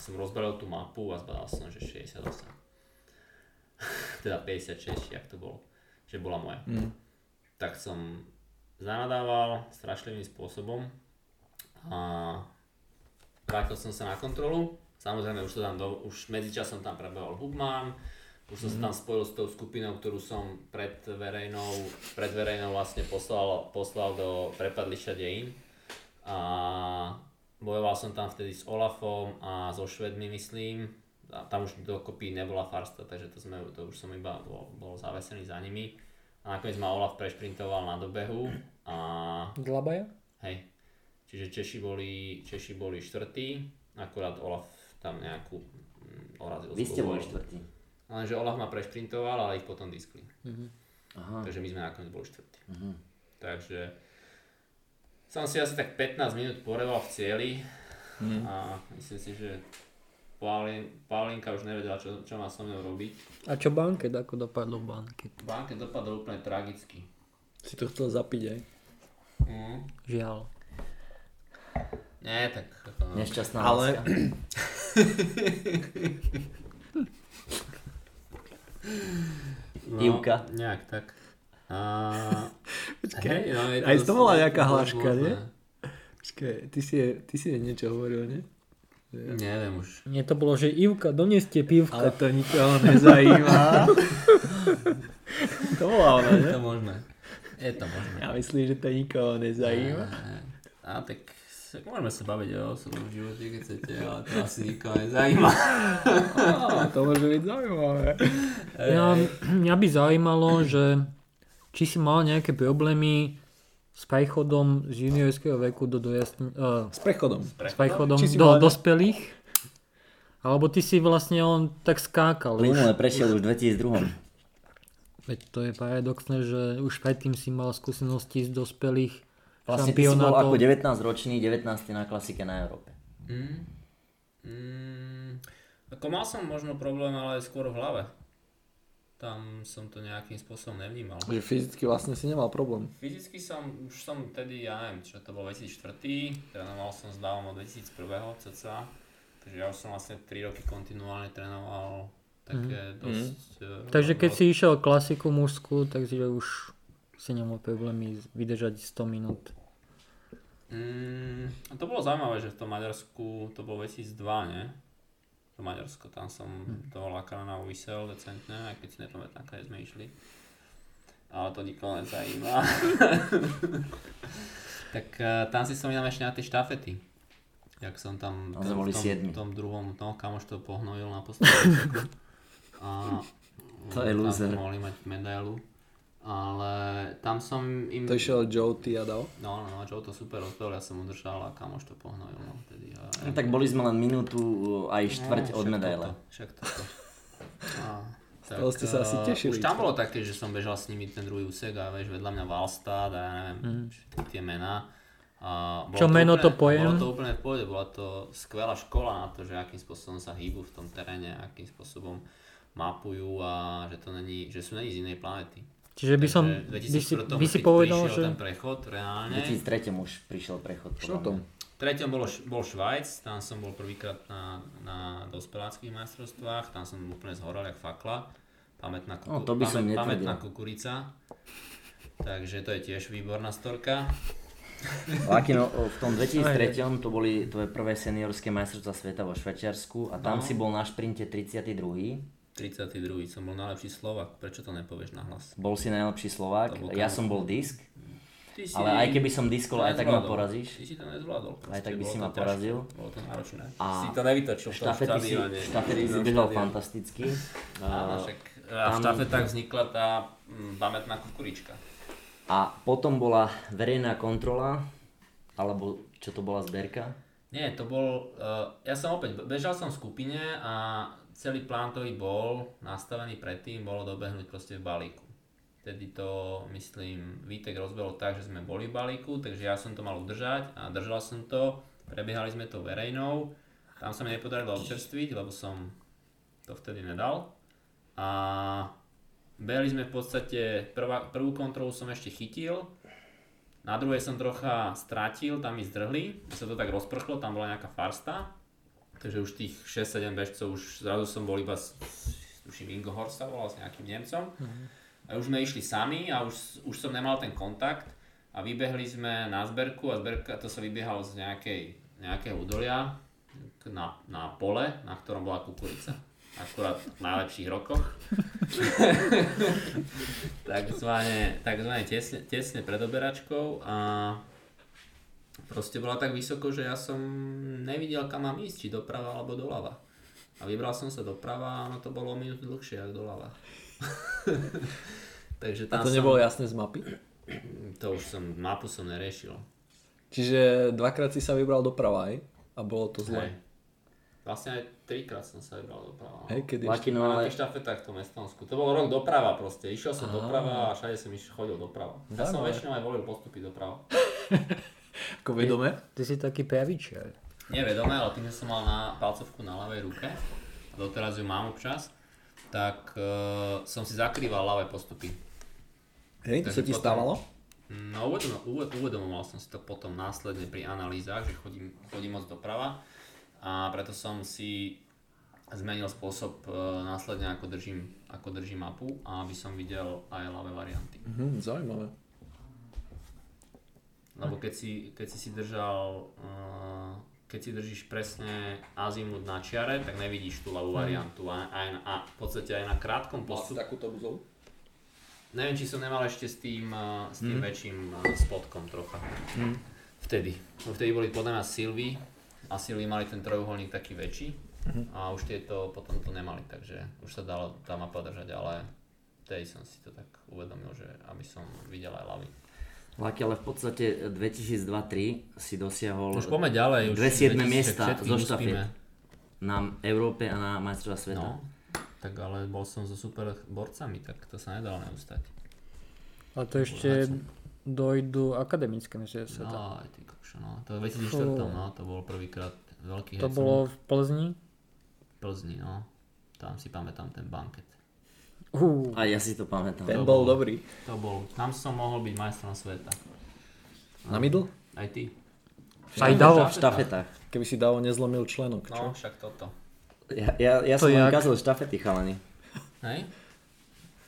Som rozbral tú mapu a zbadal som, že 68. teda 56, jak to bolo, že bola moja. Mm. Tak som zanadával strašlivým spôsobom a vrátil som sa na kontrolu. Samozrejme, už, to tam do, už medzičasom tam prebehol Hubman, už som sa tam spojil s tou skupinou, ktorú som pred verejnou, pred verejnou vlastne poslal, poslal do prepadlišťa dejín. A bojoval som tam vtedy s Olafom a so Švedmi, myslím. A tam už dokopy nebola Farsta, takže to, sme, to už som iba bol, bol zavesený za nimi. A nakoniec ma Olaf prešprintoval na dobehu a Dlabaja? Hej. Čiže Češi boli, Češi boli štvrtí, akurát Olaf tam nejakú mm, orazil. Vy ste boli štvrtý. Lenže Olaf ma prešprintoval, ale ich potom diskli. Mhm. Aha. Takže my sme nakoniec boli štvrtí. Mhm. Takže som si asi tak 15 minút poreval v cieli Mhm. a myslím si, že Paulín, Paulinka už nevedela, čo, čo má so mnou robiť. A čo banket, ako dopadlo banket? Banke dopadol úplne tragicky. Si to chcel zapiť aj. Mm. Žiaľ. Nie, tak... Ako, Nešťastná Ale-. no, Ivka. Nejak tak. A... Počkaj, Hej, no, je aj to bola nejaká hláška, nie? Počkaj, ty si, ty si niečo hovoril, nie? Neviem už. Nie to bolo, že Ivka, doneste pivka. Ale to nikoho nezajíma. to bola ona, Je to možné. Je to možné. Ja myslím, že to nikoho nezajíma. A tak sa- môžeme sa baviť o osobnom živote, keď chcete, ale to asi nikoho nezajíma. Á, to môže byť zaujímavé. Ja, mňa by zaujímalo, že či si mal nejaké problémy s prechodom z juniorského veku do dojasn... Uh, S prechodom. s prechodom do mal dospelých? Alebo ty si vlastne on tak skákal. Plynule prešiel už v 2002. veď to je paradoxné, že už predtým si mal skúsenosti z dospelých Vlastne ty si bol šampionátov. ako 19 ročný, 19 na klasike na Európe. Mm. Mm. Ako mal som možno problém, ale skôr v hlave. Tam som to nejakým spôsobom nevnímal. Že fyzicky vlastne si nemal problém. Fyzicky som, už som tedy, ja neviem, čo to bol 2004, trénoval som s Davom od 2001 cca, takže ja už som vlastne 3 roky kontinuálne trénoval také dosť... eh, Takže keď veľké- si išiel klasiku mužskú, takže už si nemal problémy vydržať 100 minút. Mm, to bolo zaujímavé, že v tom Maďarsku to bolo 2002, nie? To Maďarsko, tam som Hm. toho Lakrana vysel decentne, aj keď si nepamätám, kde sme išli. Ale to nikoho nezajíma. tak uh, tam si spomínam ešte na tie štafety. Jak som tam Tam boli v tom, tom druhom, no kamoš to pohnojil na poslednú. A To je loser. mohli mať medailu. Ale tam som im... To išiel Joe, ty a dal. No, no, no, Joe to super rozbehol, ja som udržal a kamoš to pohnojil, no, vtedy. A, No, tak boli sme len minútu aj štvrť No, od medaile. toto, Však toto. A, toho ste sa asi eh, tešili, Už tam bolo také, že som bežal s nimi ten druhý úsek a vieš, vedľa mňa Valstad a ja neviem, všetky tie mená. A bolo Čo meno to úplne, pojem? Bolo to úplne v pohode, bola to skvelá škola na to, že akým spôsobom sa hýbu v tom teréne, akým spôsobom mapujú a že to není, že sú není z inej planety. Čiže by som, by si, 2004 by si povedal, prišiel že... ten prechod V reálne. 2003 už prišiel prechod. Štvrtom. V treťom bolo, bol Švajc, tam som bol prvýkrát na, na dospeláckých majstrovstvách, tam som úplne zhoral jak fakla. Pamätná, kuku, No, to by som netvrdil. pamätná kukurica. Takže to je tiež výborná storka. Lakino, v tom 2003 to boli tvoje prvé seniorské majstrovstvá sveta vo Švečiarsku a tam No. si bol na šprinte 32. 32. som bol najlepší Slovak, prečo to nepovieš na hlas? Bol si najlepší Slovák, ja som bol disk, Ty si ale aj keby som diskol, aj tak ma porazíš. Ty si to nezvládol. Aj tak by si to ma porazil. Bolo to náročné. A si to nevytočil Štafety si, štafety si behal štadióne. fantasticky. A- však a v tam- štafetách vznikla tá mm, pamätná kukurička. A potom bola verejná kontrola, alebo čo to bola zberka. Nie, to bol, uh, ja som opäť, bežal som v skupine a celý plán, ktorý bol nastavený predtým, bolo dobehnúť proste v balíku. Vtedy to, myslím, Vítek rozbehol tak, že sme boli v balíku, takže ja som to mal udržať a držal som to, prebiehali sme to verejnou, tam sa mi nepodarilo občerstviť, lebo som to vtedy nedal. A behali sme v podstate, prvá, prvú kontrolu som ešte chytil, na druhej som trocha strátil, tam mi zdrhli, sa to tak rozprchlo, tam bola nejaká farsta, takže už tých 6-7 bežcov, už zrazu som bol iba s, tuším Ingo Horst volal s nejakým Nemcom. A už sme išli sami a už, už som nemal ten kontakt a vybehli sme na zberku a zberka to sa vybiehalo z nejakej, nejakého údolia na, na pole, na ktorom bola kukurica. Akurát v najlepších rokoch. takzvané, takzvané tesne, tesne pred oberačkou a proste bola tak vysoko, že ja som nevidel kam mám ísť, či doprava alebo doľava. A vybral som sa doprava a ono to bolo o minútu dlhšie ako doľava. Takže A tam to som, nebolo jasné z mapy? to už som, mapu som neriešil. Čiže dvakrát si sa vybral doprava aj? A bolo to zle. Hej. Vlastne aj trikrát som sa vybral doprava. Hej, kedy Laki, ešte? no Na tých štafetách v tom Estonsku. To bol rok doprava proste. Išiel som doprava a všade som išiel, chodil doprava. Ja som väčšinou aj volil postupy doprava. Ako vedome? Ty si taký pravičiar. Nevedome, ale tým, že som mal na palcovku na ľavej ruke, a doteraz ju mám občas, tak uh, som si zakrýval ľavé postupy. Hej, to sa ti potom- stávalo? No uvedomoval, uved- uvedomoval som si to potom následne pri analýzach, že chodím, chodím moc doprava a preto som si zmenil spôsob e, následne ako držím, ako držím mapu a aby som videl aj ľavé varianty. Mhm, zaujímavé. Lebo keď si, keď si, si držal, uh, keď si držíš presne azimut na čiare, tak nevidíš tú ľavú variantu a, aj, na- a v podstate aj na krátkom postupe. takúto buzovu? Neviem, či som nemal ešte s tým, uh, s tým väčším uh, spodkom trocha. Vtedy. Lebo vtedy boli podľa mňa Sylvie a Sylvie mali ten trojuholník taký väčší a už tieto potom to nemali, takže už sa dalo tá mapa držať, ale vtedy som si to tak uvedomil, že aby som videl aj ľavy. Laki, ale v podstate 2002-2003 si dosiahol Už poďme ďalej. Už dve siedme 2000 miesta zo štafet na Európe a na majstrovstvá sveta. No, tak ale bol som so super borcami, tak to sa nedalo neustať. A to ešte dojdu akademické mesiace sveta. No, aj ty kokšo, no. To v 2004, no, to bol prvýkrát veľký To hecon bolo v Plzni. v Plzni, no. Tam si pamätám ten banket. Uh, A ja si to pamätám. Ten bol dobrý. To bol, tam som mohol byť majstrom sveta. Na middle? Aj ty. Aj Davo v štafetách. Keby si Davo nezlomil členok, čo? No, však toto. Ja, ja, ja To som jak? kazil štafety, chalani. Hej?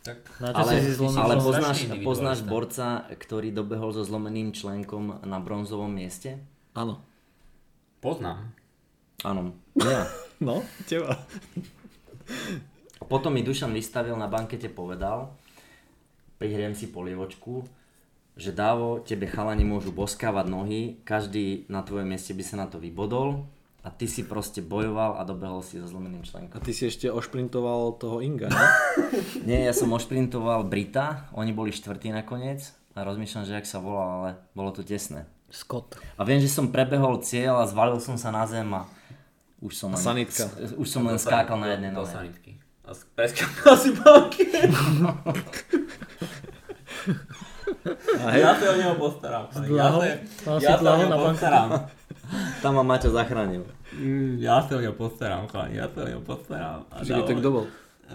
Tak Ale, si zlomil? ale poznáš, poznáš borca, ktorý dobehol so zlomeným členkom na bronzovom mieste? Áno. poznám. Áno. Ja. No, teba. Potom mi Dušan vystavil na bankete povedal, prihriem si polievočku, že Dávo, tebe chalani môžu boskávať nohy, každý na tvojom mieste by sa na to vybodol a ty si proste bojoval a dobehol si so zlomeným A členkom. ty si ešte ošprintoval toho Inga, ne? Nie, ja som ošprintoval Brita, oni boli štvrtí nakoniec a rozmýšľam, že ak sa volal, ale bolo to tesné. Scott. A viem, že som prebehol cieľ a zvalil som sa na zem a už som len, sanitka. už som len skákal na jednej Do nohe. sanitky. A si banket. A hej, Ja sa o neho postaram. Ja sa, si ja sa o neho postaram. Tam ma Maťo zachránil. Mm, Ja sa o neho postaram, chalani, ja sa o neho postaram. A dával- to kto bol? A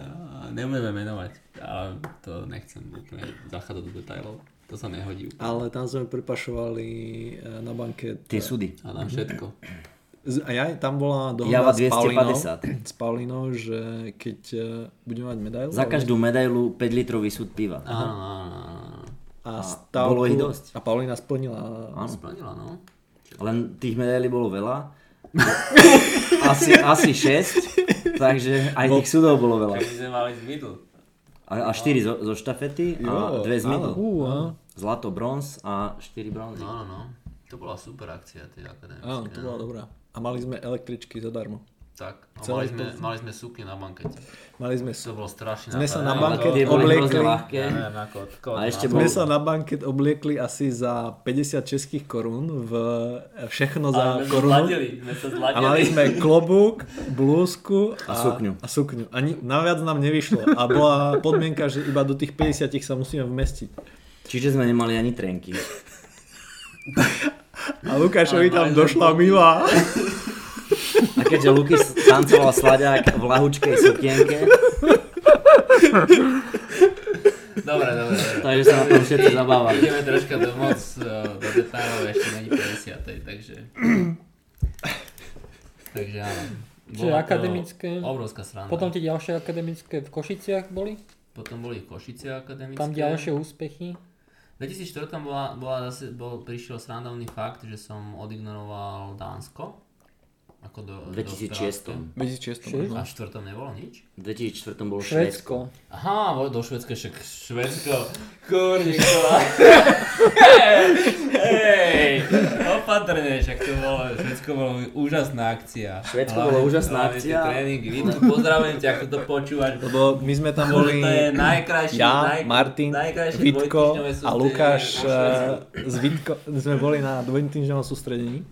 Nebudeme menovať, ale to nechcem úplne zachádzať do detailov. To sa nehodí úplne. Ale tam sme prepašovali e, na banket. Tie súdy. A na všetko. A ja, tam bola dohoda Java s Paulinou, 250. s Paulinou, že keď e, budeme mať medailu Za každú medailu 5 litrový súd piva. Áno, áno, áno. a, A stavku, bolo ich dosť. A Paulina splnila. Áno. Splnila, no. Len tých medailí bolo veľa. asi, asi 6, takže aj tých súdov bolo veľa. My sme mali z middle. A, a 4 zo, zo štafety a Jo, 2 z middle. Uh, Zlato, bronz a 4 bronzy. No, no, no. To bola super akcia tej akadémie. Áno, to bola dobrá. A mali sme električky zadarmo. Tak, a mali sme, to- mali sme sukne na bankete. Mali sme, To bolo strašne Sme sa na banket obliekli. A ešte sme sa na banket obliekli asi za 50 českých korún v všechno Ale za sa korunu. zladili, sme sa A zladili. mali sme klobúk, blúzku a, A sukňu. A sukňu. Ani naviac nám nevyšlo. A bola podmienka, že iba do tých 50 sa musíme vmestiť. Čiže sme nemali ani trenky. A Lukášovi tam došla milá. A keďže Luky tancoval slaďák v lahučkej sukienke, Dobre, dobre, takže sa na tom všetci zabávali. Ideme troška do moc eh, do detailov, ešte není 50. takže... takže áno. Čiže akademické- Obrovská sranda. potom tie ďalšie akademické v Košiciach boli? Potom boli Košice akademické. Tam ďalšie úspechy? V 2004 bola, bola zase, bol, prišiel srandovný fakt, že som odignoroval Dánsko. Ako do, V 2006. do 2006 Šesť? A v čtvrtom nebolo nič? V 2004 bolo Švédsko. Švedsko. Aha, vo- do Švedska, však Švedsko, kurníko. Hej, opatrne, však to bolo, Švedsko bolo úžasná akcia. Švédsko bolo úžasná akcia. Tréningy, Vítku, pozdravujem ťa, ako to počúvaš. Lebo my sme tam boli To je najkrajší, ja, naj, Martin, najkrajšie Vitko a Lukáš eh, Vitko, sme boli na dvojtýždňovom sústredení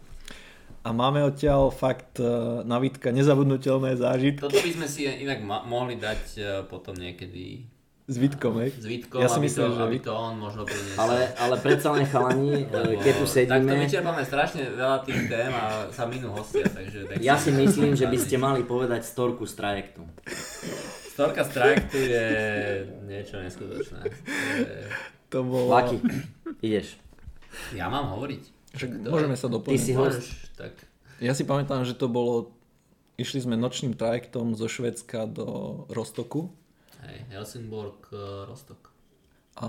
a máme odtiaľ fakt e, na Vítka nezabudnutelné zážitky Toto by sme si inak ma- mohli dať e, potom niekedy s Vítkom, hej? s Vítkom, Ja si aby, myslím, to, že aby to on možno priniesol. Ale, ale predsa len chalani, e, keď tu Takto sedíme, vyčerpáme strašne veľa tých tém a sa minú hostia, takže... tak ja si myslím, že by ste mali povedať storku z trajektu. Storka z trajektu je niečo neskutočné. To bolo... Laky, ideš. Ja mám hovoriť. Však môžeme sa Ty doplniť. si host. Tak... Ja si pamätám, že to bolo... Išli sme nočným trajektom zo Švedska do Rostoku Hej, Helsingborg, uh, Rostok. a,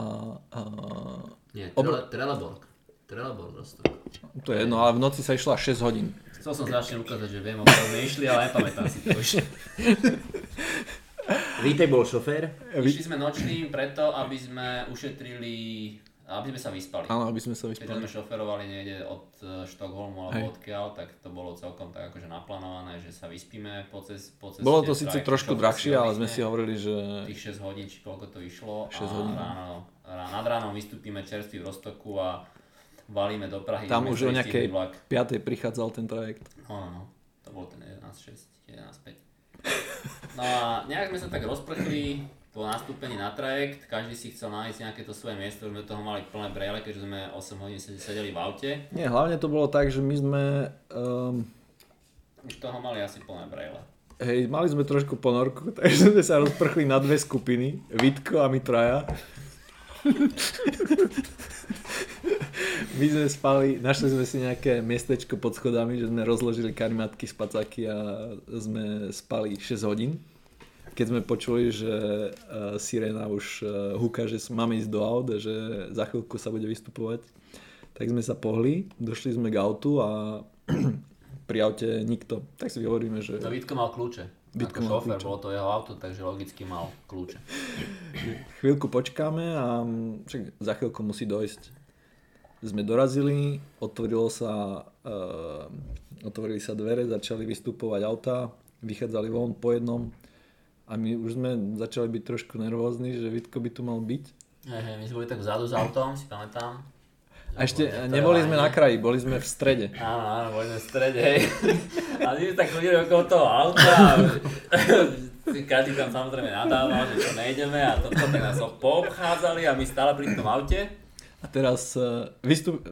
a Nie, Obr- Trele, Trelleborg. Trelleborg, Rostok. to je jedno, ale v noci sa išla 6 hodín. Chcel som strašne ukázať, že viem, o ktorom išli, ale nepamätám si to už. Vítek bol šofér. Išli sme nočným preto, aby sme ušetrili, aby sme sa vyspali. Áno, aby sme sa vyspali. sme šoferovali niekde od eh, Štokholmu alebo Hej. odkiaľ, tak to bolo celkom tak akože naplánované, že sa vyspíme po, cez, po ceste. Bolo to síce trošku drahšie, ale sme si hovorili, že Tých 6 hodín, či koľko to išlo. 6 a hodín. Ráno, rá, nad ránom vystúpime čerstvý v Roztoku a valíme do Prahy. tam už o nejakej istý vlak. 5. prichádzal ten trajekt. No, no, no. To bol ten 11.6, 11.5. No a nejak sme sa tak rozprchli po nastúpení na trajekt, každý si chcel nájsť nejaké to svoje miesto, už sme toho mali plné brejle, keďže sme 8 hodín sed- sedeli v aute. Nie, hlavne to bolo tak, že my sme... Um, Už toho mali asi plné brejle. hej, mali sme trošku ponorku, takže sme sa rozprchli na dve skupiny. Vitko a my traja. My sme spali, našli sme si nejaké miestečko pod schodami, že sme rozložili karimatky, spacáky a sme spali 6 hodín. Keď sme počuli, že uh, sirena už uh, húka, že máme ísť do aut že za chvíľku sa bude vystupovať, tak sme sa pohli, došli sme k autu a pri aute nikto. Tak si hovoríme, že No Vítko mal kľúče. Vítko mal šofér, kľúče. bolo to jeho auto, takže logicky mal kľúče. chvíľku počkáme a však za chvíľku musí dojsť. Sme dorazili, otvorilo sa, uh, otvorili sa dvere, začali vystupovať auta, vychádzali von po jednom a my už sme začali byť trošku nervózni, že Vitko by tu mal byť. Hej, my sme boli tak vzadu s autom, si pamätám. A ešte To neboli sme na kraji, boli sme v strede. Áno, áno, boli sme v strede, hej. A my sme tak chodili okolo toho auta a každý tam samozrejme nadával, že čo nejdeme a toto, tak nás poobchádzali a my stále pri tom aute. A teraz uh, vystup...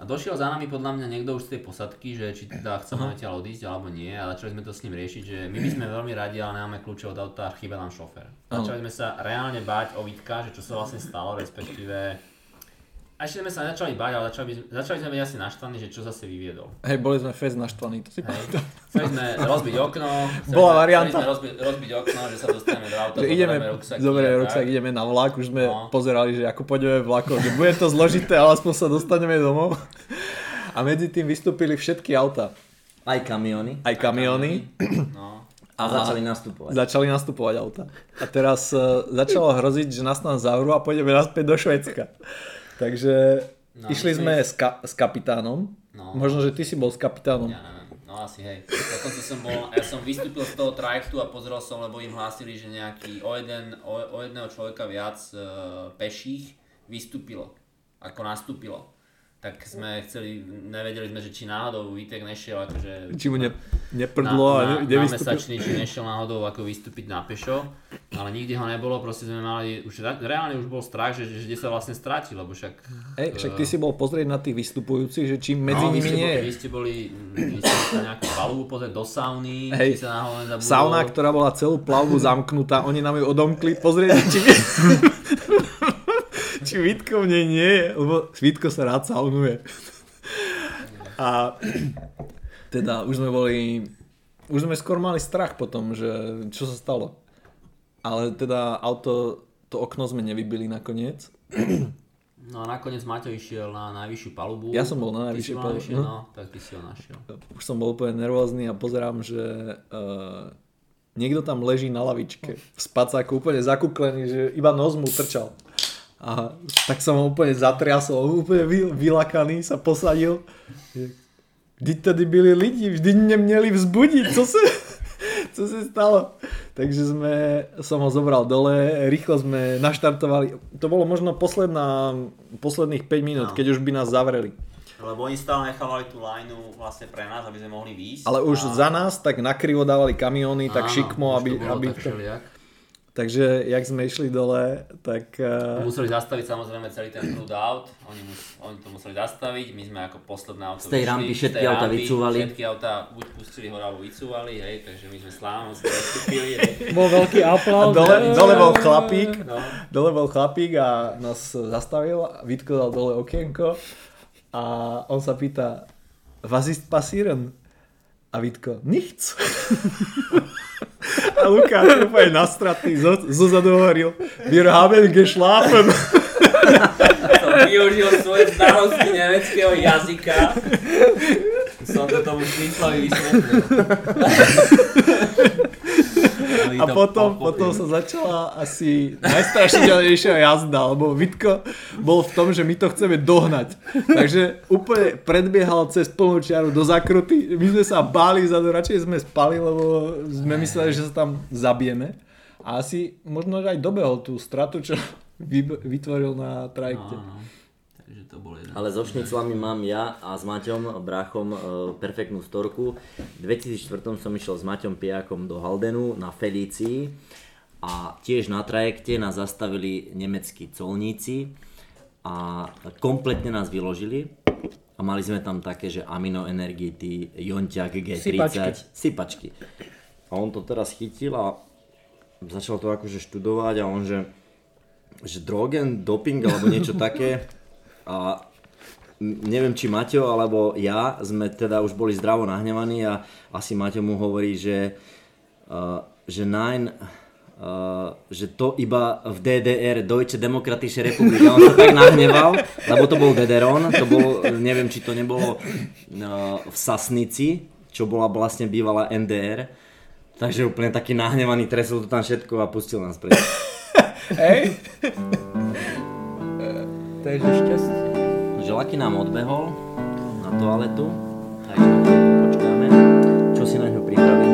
A došiel za nami podľa mňa niekto už z tej posadky, že či teda chceme odtiaľ odísť alebo nie a začali sme to s ním riešiť, že my by sme veľmi radi, ale nemáme kľúče od auta chýba nám šofér. Začali sme sa reálne báť o Vítka, že čo sa vlastne stalo, respektíve a ešte sme sa začali báť, ale začali, začali sme byť asi naštvaní, že čo zase vyviedol. Hej, boli sme fest naštvaní, to si pamätám. Chceli sme rozbiť okno, Bola sme, varianta. Chceli sme rozbiť, rozbiť okno, že sa dostaneme do auta, Že ideme, ruksaky. a ruksak, ideme na vlak, už sme No. pozerali, že ako pôjdeme vlakom, že bude to zložité, ale aspoň sa dostaneme domov. A medzi tým vystúpili všetky auta, Aj kamiony. aj kamiony, No. A začali nastupovať. začali nastupovať auta. A teraz uh, začalo hroziť, že nás tam zavrú a pôjdeme naspäť do Švedska. Takže No, išli my sme s, ka- s kapitánom, No. možno, že ty si bol s kapitánom. Ja neviem, no asi hej. Dokonca som bol, ja som vystúpil z toho trajektu a pozrel som, lebo im hlásili, že nejaký o, jeden, o, o jedného človeka viac e, peších vystúpilo, ako nastúpilo. Tak sme chceli, nevedeli sme, že či náhodou Vítek nešiel akože Či mu ne, neprdlo a na, ne, na, na nevystúpil. mesačný, či nešiel náhodou ako vystúpiť na pešo, ale nikdy ho nebolo, proste sme mali, už re- reálne už bol strach, že, že kde sa vlastne strátil, lebo však... Hej, však ty si bol pozrieť na tých vystupujúcich, že či medzi no, nimi nie je. vy ste boli, vy ste sa nejakú palubu pozrieť do sauny, Hej. či sa náhodou nezabudol. Sauna, ktorá bola celú plavbu zamknutá, oni nám ju odomkli, pozrieť, či, či Vítko v nej nie je, lebo Vítko sa rád saunuje. A teda už sme boli, už sme skôr mali strach potom, že čo sa stalo. Ale teda auto, to okno sme nevybili nakoniec. No a nakoniec Maťo išiel na najvyššiu palubu. Ja som bol na najvyššej palubu, no. No, tak ty si ho našiel. Už som bol úplne nervózny a pozerám, že uh, niekto tam leží na lavičke v spacáku, úplne zakúklený, že iba nos mu trčal. A tak som ho úplne zatriasol, úplne vy, vylakaný sa posadil. Vždyť tady byli lidi, vždy mě měli vzbudiť, co sa, co sa stalo. Takže sme, som ho zobral dole, rýchlo sme naštartovali. To bolo možno posledná, posledných 5 minút, No. keď už by nás zavreli. Lebo oni stále nechávali tú lineu vlastne pre nás, aby sme mohli výjsť. Ale už a... za nás tak nakrivo dávali kamióny, tak Áno, šikmo, už to aby... aby všelijak. Takže jak sme išli dole, tak... Uh, Museli zastaviť samozrejme celý ten prúd aut, oni, mus, oni to museli zastaviť, my sme ako posledné auto Z tej vyšli, rampy všetky auta vycúvali. Všetky auta buď pustili hore alebo vycúvali, hej, takže my sme slávnostne vystúpili. Bol veľký aplauz. dole, dole bol chlapík, No. dole bol chlapík a nás zastavil, Vítko dal dole okienko a on sa pýta, was ist passieren? A Vítko, nichts. A Lukáš úplne nastratný zo, zozadu hovoril, wir haben geschlafen. Využil svoje znalosti nemeckého jazyka. Som to tomu Šmíslovi vysvetlil. A to potom, pochopili. potom sa začala asi najstrašidelnejšia jazda, lebo Vitko bol v tom, že my to chceme dohnať. Takže úplne predbiehal cez plnú čiaru do zakruty. My sme sa báli za to, radšej sme spali, lebo sme mysleli, že sa tam zabijeme. A asi možno aj dobehol tú stratu, čo vy- vytvoril na trajekte. Áno, to bol jeden. Ale so šniclami mám ja a s Maťom, bráchom, e, perfektnú storku. V 2004 som išiel s Maťom Pijakom do Haldenu na Felícii a tiež na trajekte nás zastavili nemeckí colníci a kompletne nás vyložili a mali sme tam také, že aminoenergity, jonťak G30, Sypačky. sypačky. A on to teraz chytil a začal to akože študovať a on že, že drogen, doping alebo niečo také a neviem či Maťo alebo ja sme teda už boli zdravo nahnevaní a asi Maťo mu hovorí, že, uh, že nein, uh, že to iba v DDR, Deutsche Demokratische Republik. On sa tak nahneval, lebo to bol DDRon, to bolo, neviem či to nebolo uh, v Sasnici, čo bola vlastne bývalá NDR. Takže úplne taký nahnevaný, tresol to tam všetko a pustil nás preč. Hej? To je že šťastie. že Laky nám odbehol na toaletu, takže počkáme. Čo si na ňo pripravili?